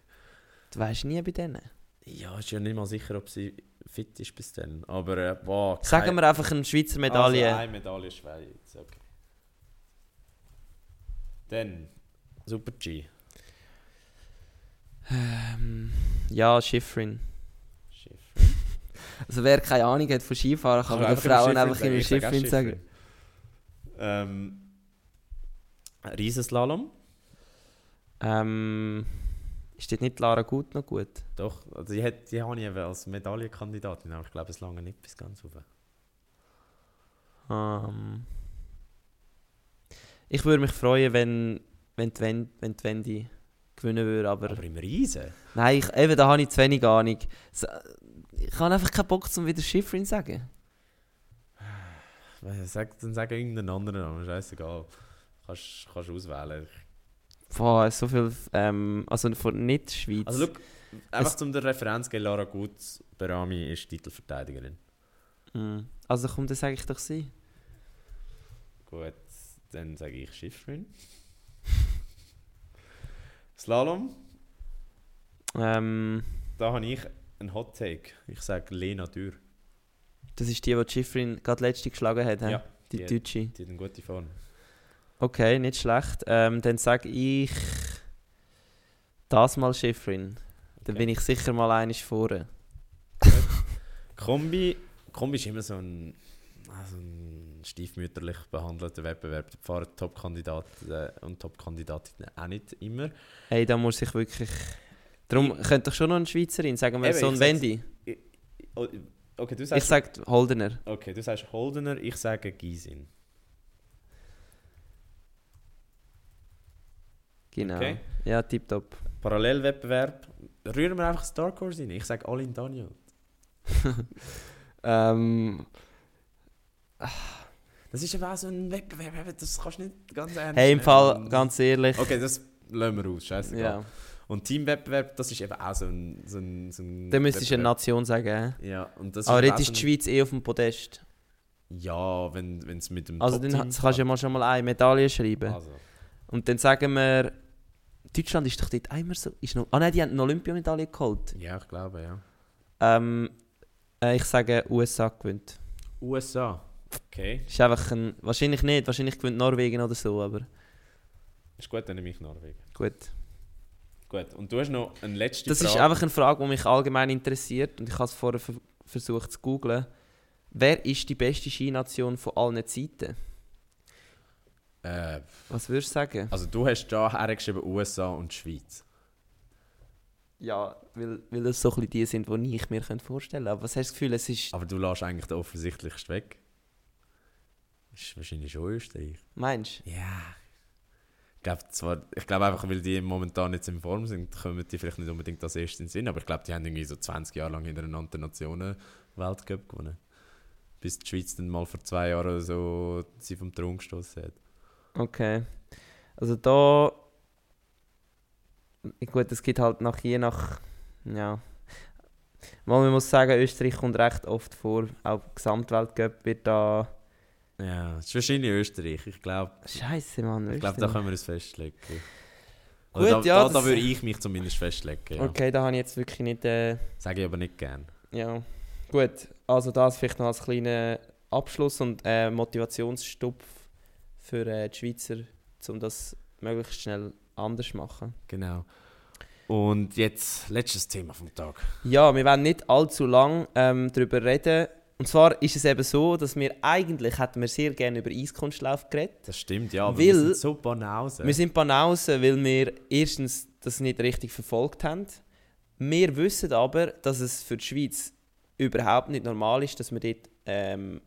A: Du weißt nie bei denen.
B: Ja, ist ja nicht mal sicher, ob sie fit ist bis dann. Aber äh, boah,
A: Sagen
B: kein-
A: wir einfach eine Schweizer Medaille.
B: Also eine Medaille Schweiz, okay. Dann Super G.
A: Ähm, ja, Schifrin.
B: Schiff.
A: Also wer keine Ahnung hat von Skifahren, kann man Frauen einfach immer
B: Ich sag auch
A: Schifrin sagen.
B: Ähm, Riesenslalom.
A: Ähm, Ist dort nicht Lara Gut noch gut?
B: Doch, also die, hat, die habe ich eben als Medaillenkandidatin, aber ich glaube, es lange nicht bis ganz hoch.
A: Ähm, ich würde mich freuen, wenn, wenn, die, Wen- wenn die Wendy gewinnen würde, aber...
B: Aber im Riesen?
A: Nein, ich, eben, da habe ich zu wenig Ahnung. Ich habe einfach keinen Bock, um wieder Schifrin zu sagen.
B: Sag, dann sag irgendeinen anderen Namen, scheißegal. Kannst, kannst auswählen.
A: Boah, so viel... Ähm, also von nicht Schweiz.
B: Also, look, einfach zum der Referenz geben, Lara Gut, Berami ist Titelverteidigerin.
A: Mm. Also komm, dann sage ich doch sie.
B: Gut, dann sage ich Schiffrin. Slalom,
A: Ähm,
B: da habe ich einen Hot Take. Ich sage Lena Dürr.
A: das ist die, die Schifrin gerade letzte geschlagen hat?
B: Ja,
A: die,
B: die-
A: Deutsche.
B: Die hat eine gute Form.
A: Okay, nicht schlecht. Ähm, dann sage ich das mal Schifrin. Dann
B: Okay.
A: bin ich sicher mal einig vorne.
B: Kombi, Kombi ist immer so ein, also ein stiefmütterlich behandelter Wettbewerb. Da fahren Top-Kandidaten und Top-Kandidatinnen auch nicht immer.
A: Ey, da muss ich wirklich... Darum könnte doch schon noch eine Schweizerin, sagen wir
B: Eben,
A: so
B: ich
A: ein Wendy.
B: Oh, Okay, du
A: Ich
B: sagst,
A: sage Holdener.
B: okay, du sagst Holdener, ich sage Gysin.
A: Genau.
B: Okay.
A: Ja, tipptopp.
B: Parallelwettbewerb, rühren wir einfach das Dark Horse rein. Ich sage Alin Daniel.
A: Ähm,
B: Das ist aber auch so ein Wettbewerb, das kannst du nicht ganz ernst
A: hey, im. Fall, ganz ehrlich.
B: Okay, das lassen wir aus, scheißegal.
A: ja.
B: Und Teamwettbewerb, das ist eben auch so ein... So ein, so ein
A: Dann müsstest du eine. Nation sagen.
B: Ja, und das
A: Aber
B: auch
A: ist die Schweiz eh auf dem Podest.
B: Ja, wenn es mit dem
A: Also dann kannst du ja mal schon mal eine Medaille schreiben.
B: Also,
A: Und dann sagen wir, Deutschland ist doch dort einmal so. Ist noch, ah nein, die haben eine Olympiamedaille geholt.
B: ja, ich glaube, ja.
A: Ähm, äh, ich sage, USA gewinnt.
B: USA. Okay.
A: Ist einfach ein, wahrscheinlich nicht, wahrscheinlich gewinnt Norwegen oder so, aber
B: Ist gut, dann nehme ich Norwegen.
A: gut.
B: Gut, und du hast noch eine letzte
A: Das
B: Frage.
A: ist einfach eine Frage, die mich allgemein interessiert und ich habe es vorher ver versucht zu googlen. Wer ist die beste Skination von allen Zeiten?
B: Äh,
A: Was würdest du sagen?
B: also du hast da hergeschrieben USA und Schweiz.
A: Ja, weil, weil das so ein die sind, die ich mir vorstellen könnte. Aber was hast du das Gefühl, es ist...
B: Aber du lässt eigentlich den offensichtlichsten weg. Ist wahrscheinlich schon Österreich.
A: Meinst
B: Ja. Ich glaube zwar, ich glaube einfach, weil die momentan nicht in Form sind, kommen die vielleicht nicht unbedingt als erstes in den Sinn, aber ich glaube, die haben irgendwie so 20 Jahre lang hintereinander Nationen Weltcup gewonnen. Bis die Schweiz dann mal vor zwei Jahren so sie vom Thron gestoßen hat.
A: Okay. Also da... Gut, es gibt halt nach je nach... Ja... Mal, man muss sagen, Österreich kommt recht oft vor. Auch Gesamtweltcup wird da...
B: Ja, es ist wahrscheinlich Österreich. Ich glaube,
A: Scheiße, Mann.
B: ich glaube, da können wir es festlegen.
A: Gut,
B: da,
A: ja,
B: da, da würde ich mich zumindest festlegen. Ja.
A: Okay, da habe ich jetzt wirklich nicht... Äh,
B: Sage ich aber nicht gern.
A: Ja, gut. Also das vielleicht noch als kleiner Abschluss und äh, Motivationsstupf für äh, die Schweizer, um das möglichst schnell anders zu machen.
B: Genau. Und jetzt letztes Thema vom Tag.
A: Ja, wir werden nicht allzu lang ähm, darüber reden. Und zwar ist es eben so, dass wir eigentlich hätten wir sehr gerne über Eiskunstlauf geredet.
B: Das stimmt, ja, aber
A: Weil-
B: wir sind so Banausen.
A: Wir sind Banausen, weil wir erstens das nicht richtig verfolgt haben. Wir wissen aber, dass es für die Schweiz überhaupt nicht normal ist, dass man dort ähm,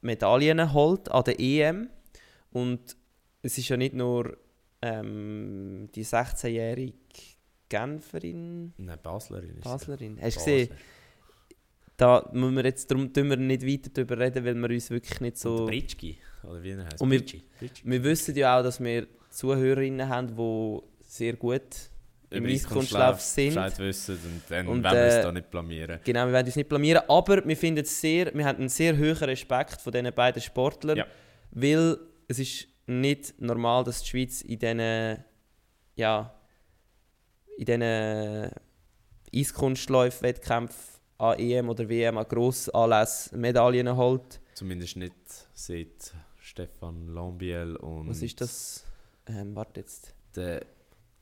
A: Medaillen holt an der EM. Und es ist ja nicht nur ähm, die 16-jährige Genferin,
B: Nein, Baslerin ist
A: Baslerin. Hast du gesehen? Da müssen wir jetzt darum wir nicht weiter darüber reden, weil wir uns wirklich nicht
B: So. Britschki, oder wie er heißt.
A: Und wir-
B: Britschki.
A: Wir wissen ja auch, dass wir Zuhörerinnen haben, die sehr gut im Eiskunstlauf sind.
B: Bescheid wissen und dann
A: Und,
B: wollen wir uns
A: äh,
B: da nicht blamieren.
A: Genau, wir werden uns nicht blamieren, aber wir finden sehr, wir haben einen sehr hohen Respekt von diesen beiden Sportlern,
B: Ja.
A: weil es ist nicht normal, dass die Schweiz in diesen, ja, in diesen Eiskunstlauf-Wettkämpfen an EM oder WM an Grossanlässen Medaillen holt.
B: Zumindest nicht seit Stefan Lambiel und...
A: Was ist das? Ähm, warte jetzt.
B: Der,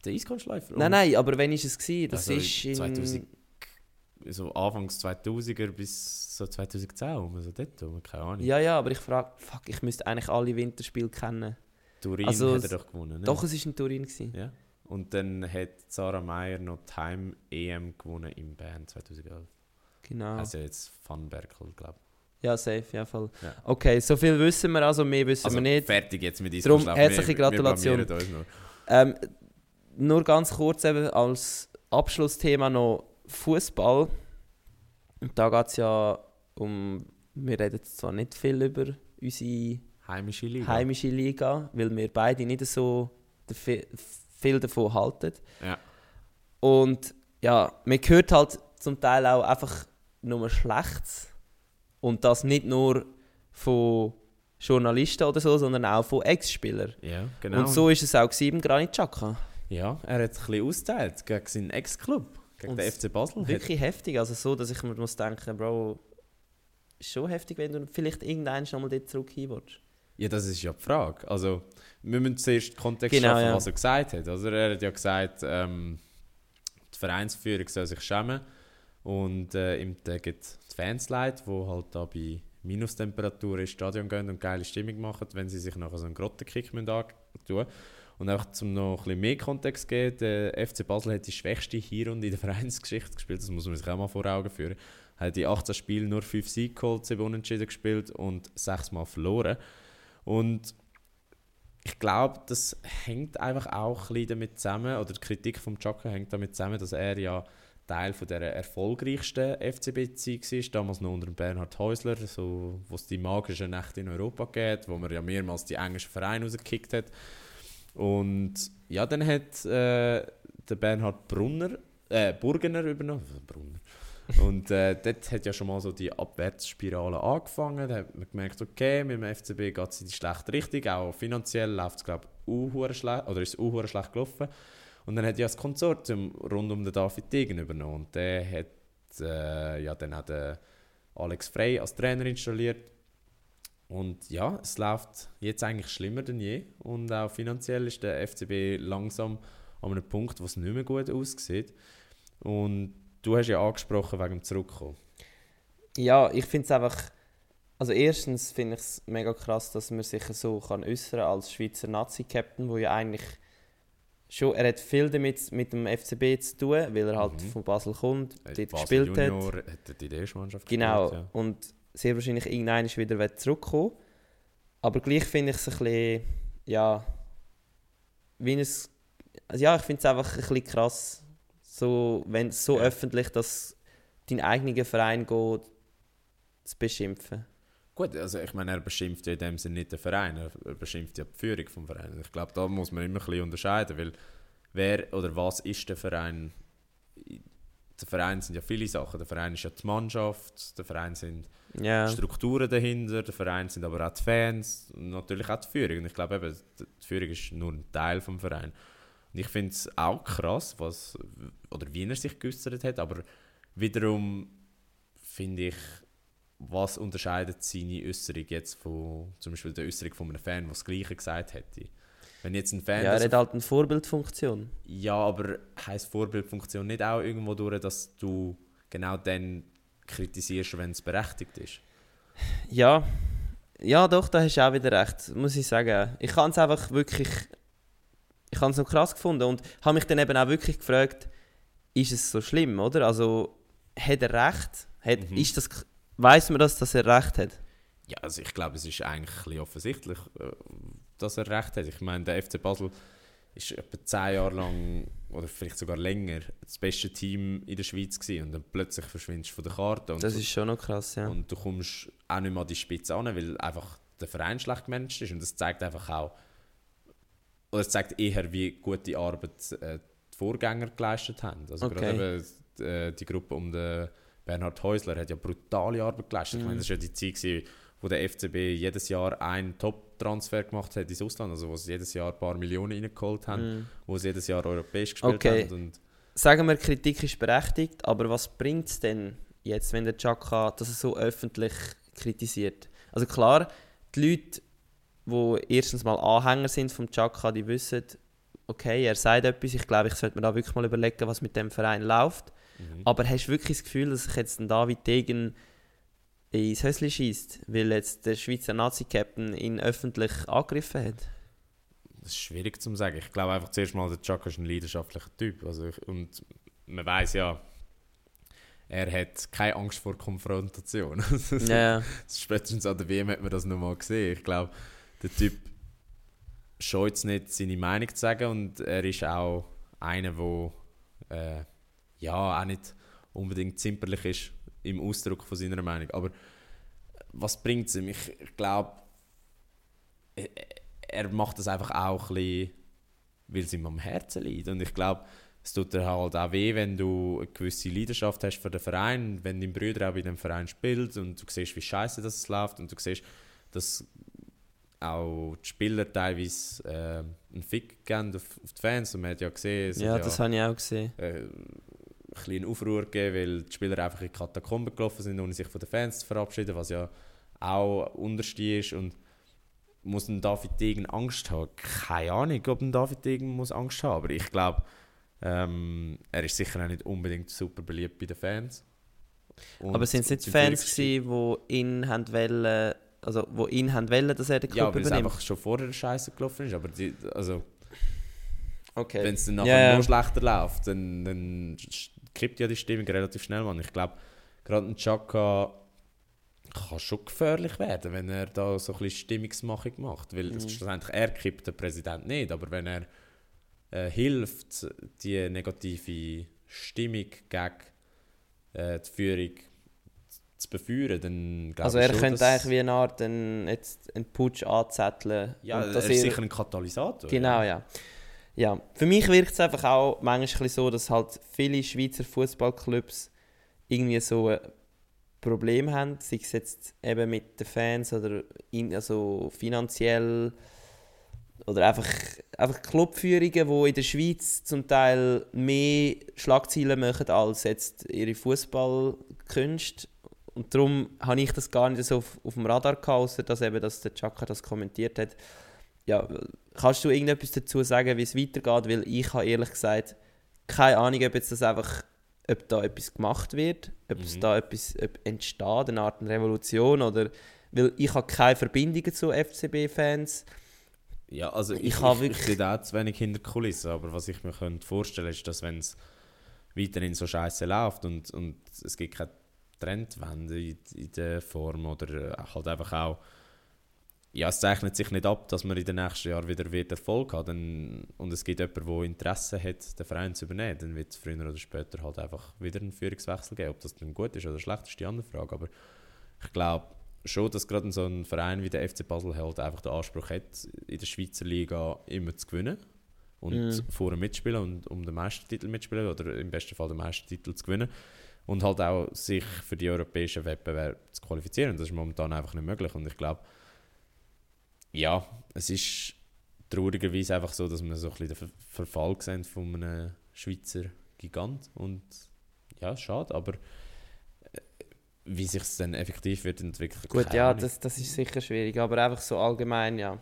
B: der Eiskunstläufer?
A: Nein, nein, aber wann war es? Gewesen? Das
B: Also
A: ist in...
B: 2000 so Anfangs 2000er bis so 2010, um so dort, keine Ahnung.
A: Ja, ja, aber ich frage, fuck, ich müsste eigentlich alle Winterspiele kennen.
B: Turin
A: also
B: hat er doch gewonnen, ne?
A: Doch, es war in Turin. Gewesen.
B: Ja. Und dann hat Sarah Meyer noch Time EM gewonnen im Bern 2011.
A: Genau.
B: Also jetzt Van Berkel, glaube ich.
A: ja, safe, ja voll.
B: Ja.
A: Okay, so viel wissen wir, also mehr wissen
B: Also
A: wir nicht.
B: fertig jetzt mit
A: Darum
B: Disco
A: herzliche
B: Wir-
A: Gratulation.
B: Wir nur.
A: Ähm, nur ganz kurz eben als Abschlussthema noch Fußball. Und da geht es ja um, wir reden zwar nicht viel über unsere
B: Heimische Liga.
A: heimische Liga, weil wir beide nicht so viel davon halten.
B: Ja.
A: Und ja, man hört halt zum Teil auch einfach nur Schlechtes. Und das nicht nur von Journalisten oder so, sondern auch von Ex-Spielern.
B: Ja, genau.
A: Und so ist es auch beim Granit Xhaka.
B: Ja, er hat ein bisschen ausgeteilt gegen seinen Ex-Club, gegen
A: Und
B: den FC Basel. Hat-
A: Wirklich heftig, also so, dass ich mir muss denken, Bro, ist schon heftig, wenn du vielleicht irgendwann schon mal dort zurück hin willst.
B: Ja, das ist ja die Frage. Also, wir müssen zuerst den Kontext
A: Genau,
B: schaffen,
A: ja.
B: was er gesagt hat. Also, er hat ja gesagt, ähm, die Vereinsführung soll sich schämen und äh, ihm gibt die Fans leid, die halt da bei Minustemperatur ins Stadion gehen und geile Stimmung machen, wenn sie sich nachher so einen Grottenkick antun Und einfach zum noch ein bisschen mehr Kontext zu geben, der FC Basel hat die schwächste Hinrunde in der Vereinsgeschichte gespielt, das muss man sich auch mal vor Augen führen. Hat in 18 Spielen nur 5 Siege geholt, 7 Unentschieden gespielt und 6 Mal verloren. Und ich glaube, das hängt einfach auch ein bisschen damit zusammen, oder die Kritik vom Chaka hängt damit zusammen, dass er ja Teil von der erfolgreichsten FCB-Zeit war, damals noch unter Bernhard Häusler, so, wo es die magischen Nächte in Europa geht, wo man ja mehrmals die englischen Vereine rausgekickt hat. Und ja, dann hat äh, der Bernhard Brunner, äh, Burgener übernommen. Brunner. Und äh, dort hat ja schon mal so die Abwärtsspirale angefangen. Da hat man gemerkt, okay, mit dem FCB geht es in die schlechte Richtung. Auch finanziell läuft es, glaube ich, oder ist es schlecht gelaufen. Und dann hat ja das Konsortium rund um den David Degen übernommen. Und der hat äh, ja dann auch den Alex Frey als Trainer installiert. Und ja, es läuft jetzt eigentlich schlimmer denn je. Und auch finanziell ist der FCB langsam an einem Punkt, wo es nicht mehr gut aussieht. Und du hast ja angesprochen wegen dem Zurückkommen.
A: Ja, ich finde es einfach. Also, erstens finde ich es mega krass, dass man sich so kann äußern als Schweizer Nazi-Captain, wo ja eigentlich schon. Er hat viel damit mit dem FCB zu tun, weil er halt
B: Mhm.
A: von Basel kommt, dort
B: Basel
A: gespielt hat.
B: Junior hat er die erste Mannschaft
A: Genau.
B: gespielt,
A: Und sehr wahrscheinlich irgendwann wieder zurückkommen. Aber gleich finde ich es ein bisschen. Ja. Wie es. Also ja, ich finde es einfach ein bisschen krass, so, wenn es so
B: Ja.
A: öffentlich, dass dein eigener Verein geht, zu beschimpfen.
B: Gut, also ich meine, er beschimpft ja in dem Sinne nicht den Verein, er beschimpft ja die Führung vom Verein. Ich glaube, da muss man immer ein bisschen unterscheiden, weil wer oder was ist der Verein? Der Verein sind ja viele Sachen. Der Verein ist ja die Mannschaft, der Verein sind
A: Ja.
B: Strukturen dahinter, der Verein sind aber auch die Fans und natürlich auch die Führung. Und ich glaube eben, die Führung ist nur ein Teil vom Verein. Und ich finde es auch krass, was, oder wie er sich geäußert hat, aber wiederum finde ich, was unterscheidet seine Äußerung jetzt von zum Beispiel der Äußerung von einem Fan, der das Gleiche gesagt hätte. Wenn jetzt ein Fan
A: Ja, er hat halt eine Vorbildfunktion.
B: ja, aber heisst Vorbildfunktion nicht auch irgendwo durch, dass du genau dann kritisierst, wenn es berechtigt ist?
A: Ja, ja doch, da hast du auch wieder recht, muss ich sagen. Ich habe es einfach wirklich, ich habe es noch krass gefunden und habe mich dann eben auch wirklich gefragt, ist es so schlimm, oder? Also, hat er recht? Hat,
B: Mhm.
A: ist das, weiss man das, dass er recht hat?
B: Ja, also ich glaube, es ist eigentlich offensichtlich, äh, dass er recht hat. Ich meine, der FC Basel ist etwa zehn Jahre lang oder vielleicht sogar länger das beste Team in der Schweiz gewesen und dann plötzlich verschwindest du von der Karte und,
A: Das ist schon noch krass, ja.
B: und du kommst auch nicht mehr an die Spitze an, weil einfach der Verein schlecht gemanagt ist und das zeigt einfach auch, oder es zeigt eher, wie gute Arbeit äh, die Vorgänger geleistet haben. Also
A: Okay.
B: gerade eben, äh, die Gruppe um den Bernhard Häusler hat ja brutale Arbeit geleistet. Ich meine,
A: Mhm.
B: das war ja die Zeit, gewesen, wo der FCB jedes Jahr einen Top-Transfer gemacht hat ins Ausland, also wo sie jedes Jahr ein paar Millionen reingeholt haben,
A: Mhm.
B: wo sie jedes Jahr europäisch gespielt
A: Okay.
B: haben. Und
A: Sagen wir, Kritik ist berechtigt, aber was bringt es denn jetzt, wenn der Chaka das so öffentlich kritisiert? Also klar, die Leute, die erstens mal Anhänger sind vom Chaka, die wissen, okay, er sagt etwas, ich glaube, ich sollte mir da wirklich mal überlegen, was mit dem Verein läuft.
B: Mhm.
A: Aber hast du wirklich das Gefühl, dass sich jetzt ein David Degen ins Hösli schießt, weil jetzt der Schweizer Nazi-Captain ihn öffentlich angegriffen hat?
B: Das ist schwierig zu sagen. Ich glaube einfach zuerst mal, der Chaka ist ein leidenschaftlicher Typ. Also ich, und man weiß ja, er hat keine Angst vor Konfrontation.
A: Ja.
B: Spätestens an der WM hat man das nochmal gesehen. Ich glaube, der Typ scheut es nicht, seine Meinung zu sagen und er ist auch einer, der äh, ja auch nicht unbedingt zimperlich ist im Ausdruck von seiner Meinung. Aber was bringt es ihm? Ich, ich glaube, er, er macht das einfach auch ein bisschen, weil es ihm am Herzen liegt. Und ich glaube, es tut dir halt auch weh, wenn du eine gewisse Leidenschaft hast für den Verein, wenn dein Bruder auch bei dem Verein spielt und du siehst, wie scheiße das läuft und du siehst, dass auch die Spieler teilweise äh, einen Fick geben auf, auf, die Fans und man hat ja gesehen,
A: ja, das ja, habe ich auch gesehen.
B: Äh, ein bisschen Aufruhr gegeben, weil die Spieler einfach in die Katakomben gelaufen sind, ohne sich von den Fans zu verabschieden, was ja auch unterste ist und muss ein David Degen Angst haben? Keine Ahnung, ob ein David Degen muss Angst haben, aber ich glaube, ähm, er ist sicher auch nicht unbedingt super beliebt bei den Fans.
A: Und aber sind es nicht Fans gewesen, die ihn haben wollen, also wo ihn haben wollen, dass er den Club
B: Ja, weil es einfach schon vorher Scheiße gelaufen ist, aber die, also
A: okay.
B: wenn es dann nachher yeah. noch schlechter läuft, dann, dann kippt ja die Stimmung relativ schnell, man. Ich glaube, gerade ein Chaka kann schon gefährlich werden, wenn er da so ein bisschen Stimmungsmachung macht, weil mhm. schlussendlich er kippt der Präsident nicht, aber wenn er äh, hilft, die negative Stimmung gegen äh, die Führung zu beführen, dann
A: Also er schon, könnte eigentlich wie eine Art einen, jetzt einen Putsch anzetteln.
B: Ja, er ist sicher ein Katalysator.
A: Genau, ja. ja. Für mich wirkt es einfach auch manchmal so, dass halt viele Schweizer Fußballclubs irgendwie so ein Problem haben, sei es jetzt eben mit den Fans oder in, also finanziell oder einfach, einfach Clubführungen, die in der Schweiz zum Teil mehr Schlagzeilen machen als jetzt ihre Fußballkünste. Und darum habe ich das gar nicht so auf, auf dem Radar gehabt, außer dass eben dass der Chaka das kommentiert hat. Ja, kannst du irgendetwas dazu sagen, wie es weitergeht? Weil ich habe ehrlich gesagt keine Ahnung, ob jetzt das einfach ob da etwas gemacht wird, ob mhm. es da etwas ob entsteht, eine Art Revolution oder weil ich habe keine Verbindungen zu FCB-Fans.
B: Ja, also ich, ich, ich, ich, ich sehe auch zu wenig hinter Kulissen, aber was ich mir könnte vorstellen ist, dass wenn es weiterhin so scheiße läuft und, und es gibt keine Trendwende in, in der Form oder halt einfach auch ja, es zeichnet sich nicht ab, dass man in den nächsten Jahren wieder, wieder Erfolg hat dann, und es gibt jemanden, der Interesse hat, den Verein zu übernehmen, dann wird es früher oder später halt einfach wieder einen Führungswechsel geben. Ob das dann gut ist oder schlecht, ist die andere Frage. Aber ich glaube schon, dass gerade so ein Verein wie der FC Basel halt einfach den Anspruch hat, in der Schweizer Liga immer zu gewinnen und mm. vorne mitspielen und um den Meistertitel mitspielen oder im besten Fall den Meistertitel zu gewinnen und halt auch sich für die europäischen Wettbewerbe zu qualifizieren. Das ist momentan einfach nicht möglich und ich glaube, ja, es ist traurigerweise einfach so, dass wir so ein bisschen den Verfall sehen von einem Schweizer Gigant und ja, schade, aber äh, wie sich es dann effektiv wird entwickeln.
A: Gut, ja, das, das ist sicher schwierig, aber einfach so allgemein, ja.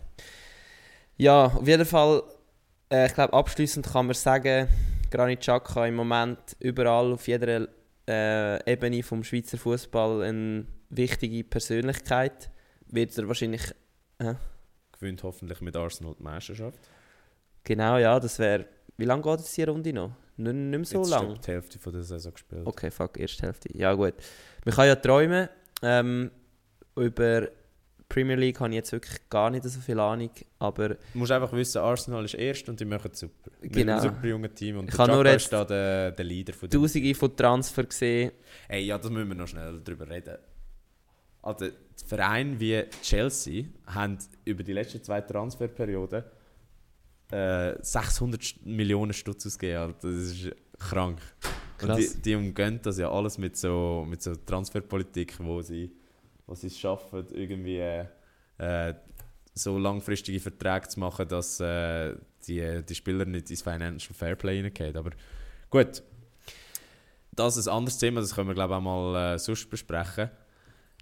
A: Ja, auf jeden Fall, äh, ich glaube, abschließend kann man sagen, Granit Xhaka im Moment überall auf jeder äh, Ebene vom Schweizer Fußball eine wichtige Persönlichkeit. Wird er wahrscheinlich. Äh,
B: gewinnt hoffentlich mit Arsenal die Meisterschaft.
A: Genau, ja, das wäre. Wie lange geht es die Runde noch? Nicht, nicht mehr so lange.
B: Ich die Hälfte von der Saison gespielt.
A: Okay, fuck, erste Hälfte. Ja, gut. Man kann ja träumen. Ähm, über Premier League habe ich jetzt wirklich gar nicht so viel Ahnung, aber... Du
B: musst einfach wissen, Arsenal ist erst und die machen es super.
A: Genau.
B: Mit einem super jungen Team und
A: ich der nur
B: ist da der, der Leader von
A: dem. Tausende von Transfer gesehen.
B: Ey, ja, da müssen wir noch schnell drüber reden. Also, Vereine wie Chelsea haben über die letzten zwei Transferperioden äh, 600 Millionen Stutz ausgegeben. Das ist krank. Krass. Und die, die umgehen das ja alles mit so, mit so Transferpolitik, wo sie, wo sie es schaffen, irgendwie äh, so langfristige Verträge zu machen, dass äh, die, die Spieler nicht ins Financial Fairplay hineingehen. Aber gut, das ist ein anderes Thema, das können wir glaube ich auch mal äh, sonst besprechen.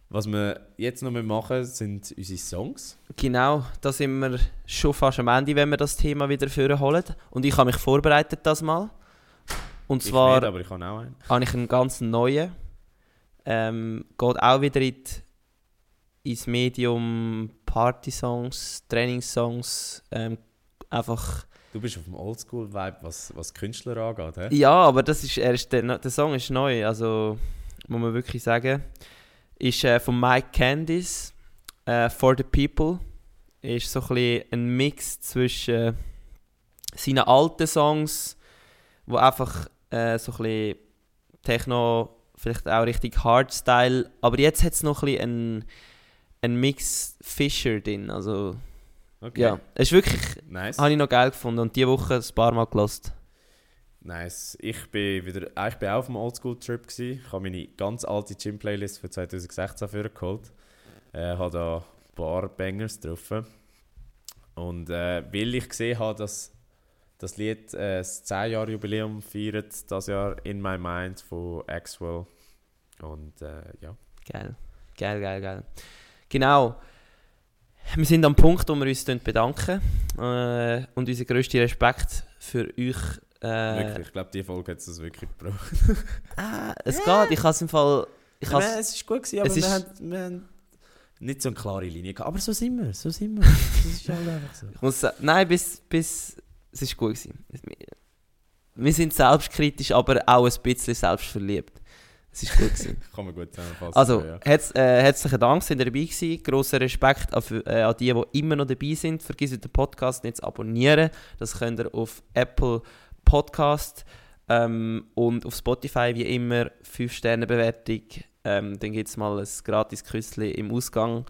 B: Was wir jetzt noch machen, sind unsere Songs.
A: Genau, da sind wir schon fast am Ende, wenn wir das Thema wieder vorholen. Und ich habe mich vorbereitet das mal. Und
B: ich
A: zwar
B: nicht, aber ich habe auch einen.
A: Habe ich einen ganz neuen. Ähm, geht auch wieder in die, ins Medium Party-Songs, Trainingssongs, ähm, einfach...
B: Du bist auf dem Oldschool-Vibe, was, was Künstler angeht, hä?
A: Ja, aber das ist erst, der, der Song ist neu, also muss man wirklich sagen. Ist äh, von Mike Candice, äh, For the People. Ist so ein, ein Mix zwischen äh, seinen alten Songs, wo einfach äh, so ein Techno, vielleicht auch richtig Hardstyle, aber jetzt hat es noch ein bisschen einen, einen Mix Fisher drin, also
B: Okay.
A: ja, es ist wirklich,
B: Nice.
A: habe ich noch geil gefunden und diese Woche ein paar Mal gelost.
B: Nice. Ich bin wieder, äh, ich bin auch auf dem Oldschool-Trip gsi. Ich habe meine ganz alte Gym-Playlist für 2016 vorgeholt. Äh, habe da ein paar Bangers drauf. Und äh, weil ich gesehen habe, dass das Lied äh, das 10-Jahr-Jubiläum feiert, das Jahr In My Mind von Axwell. Und äh, ja.
A: Geil, geil, geil, geil. Genau. Wir sind am Punkt, wo wir uns bedanken äh, und unseren grössten Respekt für euch. Äh,
B: Wirklich, ich glaube, die Folge hat es wirklich gebraucht.
A: Ah, es geht, ich habe es im Fall. Ich
B: Ja, es ist gut gewesen, aber wir,
A: ist-
B: haben, wir haben nicht so eine klare Linie gehabt. Aber so sind wir, so sind wir. Das ist halt einfach so.
A: ich muss sagen, nein, bis, bis. Es ist gut gewesen. Wir sind selbstkritisch, aber auch ein bisschen selbstverliebt. Es ist gut gewesen.
B: Kann man gut zusammenfassen.
A: Also,
B: ja.
A: herz, äh, herzlichen Dank, sind ihr dabei gewesen. Grosser Respekt an, für- äh, an die, die immer noch dabei sind. Vergesst den Podcast nicht zu abonnieren. Das könnt ihr auf Apple Podcast ähm, und auf Spotify wie immer 5-Sterne-Bewertung. Ähm, dann gibt es mal ein gratis Küsschen im Ausgang.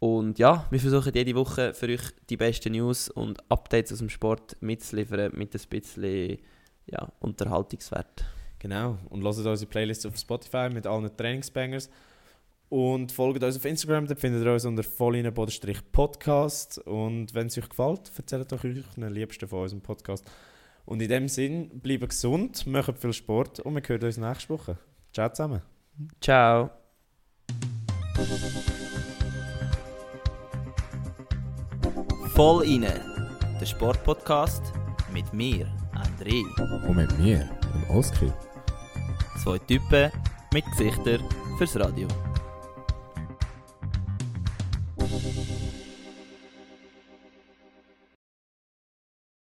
A: Und ja, wir versuchen jede Woche für euch die besten News und Updates aus dem Sport mitzuliefern mit ein bisschen ja, Unterhaltungswert.
B: Genau. Und hört unsere Playlist auf Spotify mit allen Trainingsbangers. Und folgt uns auf Instagram, da findet ihr uns unter vollinen-podcast. Und wenn es euch gefällt, erzählt doch euren Liebsten von unserem Podcast. Und in dem Sinn, bleibt gesund, macht viel Sport und wir hören uns nächste Woche. Ciao zusammen.
A: Ciao! Voll inne, der Sportpodcast mit mir, André.
C: Und mit mir, dem Oski.
A: Zwei Typen mit Gesichtern fürs Radio.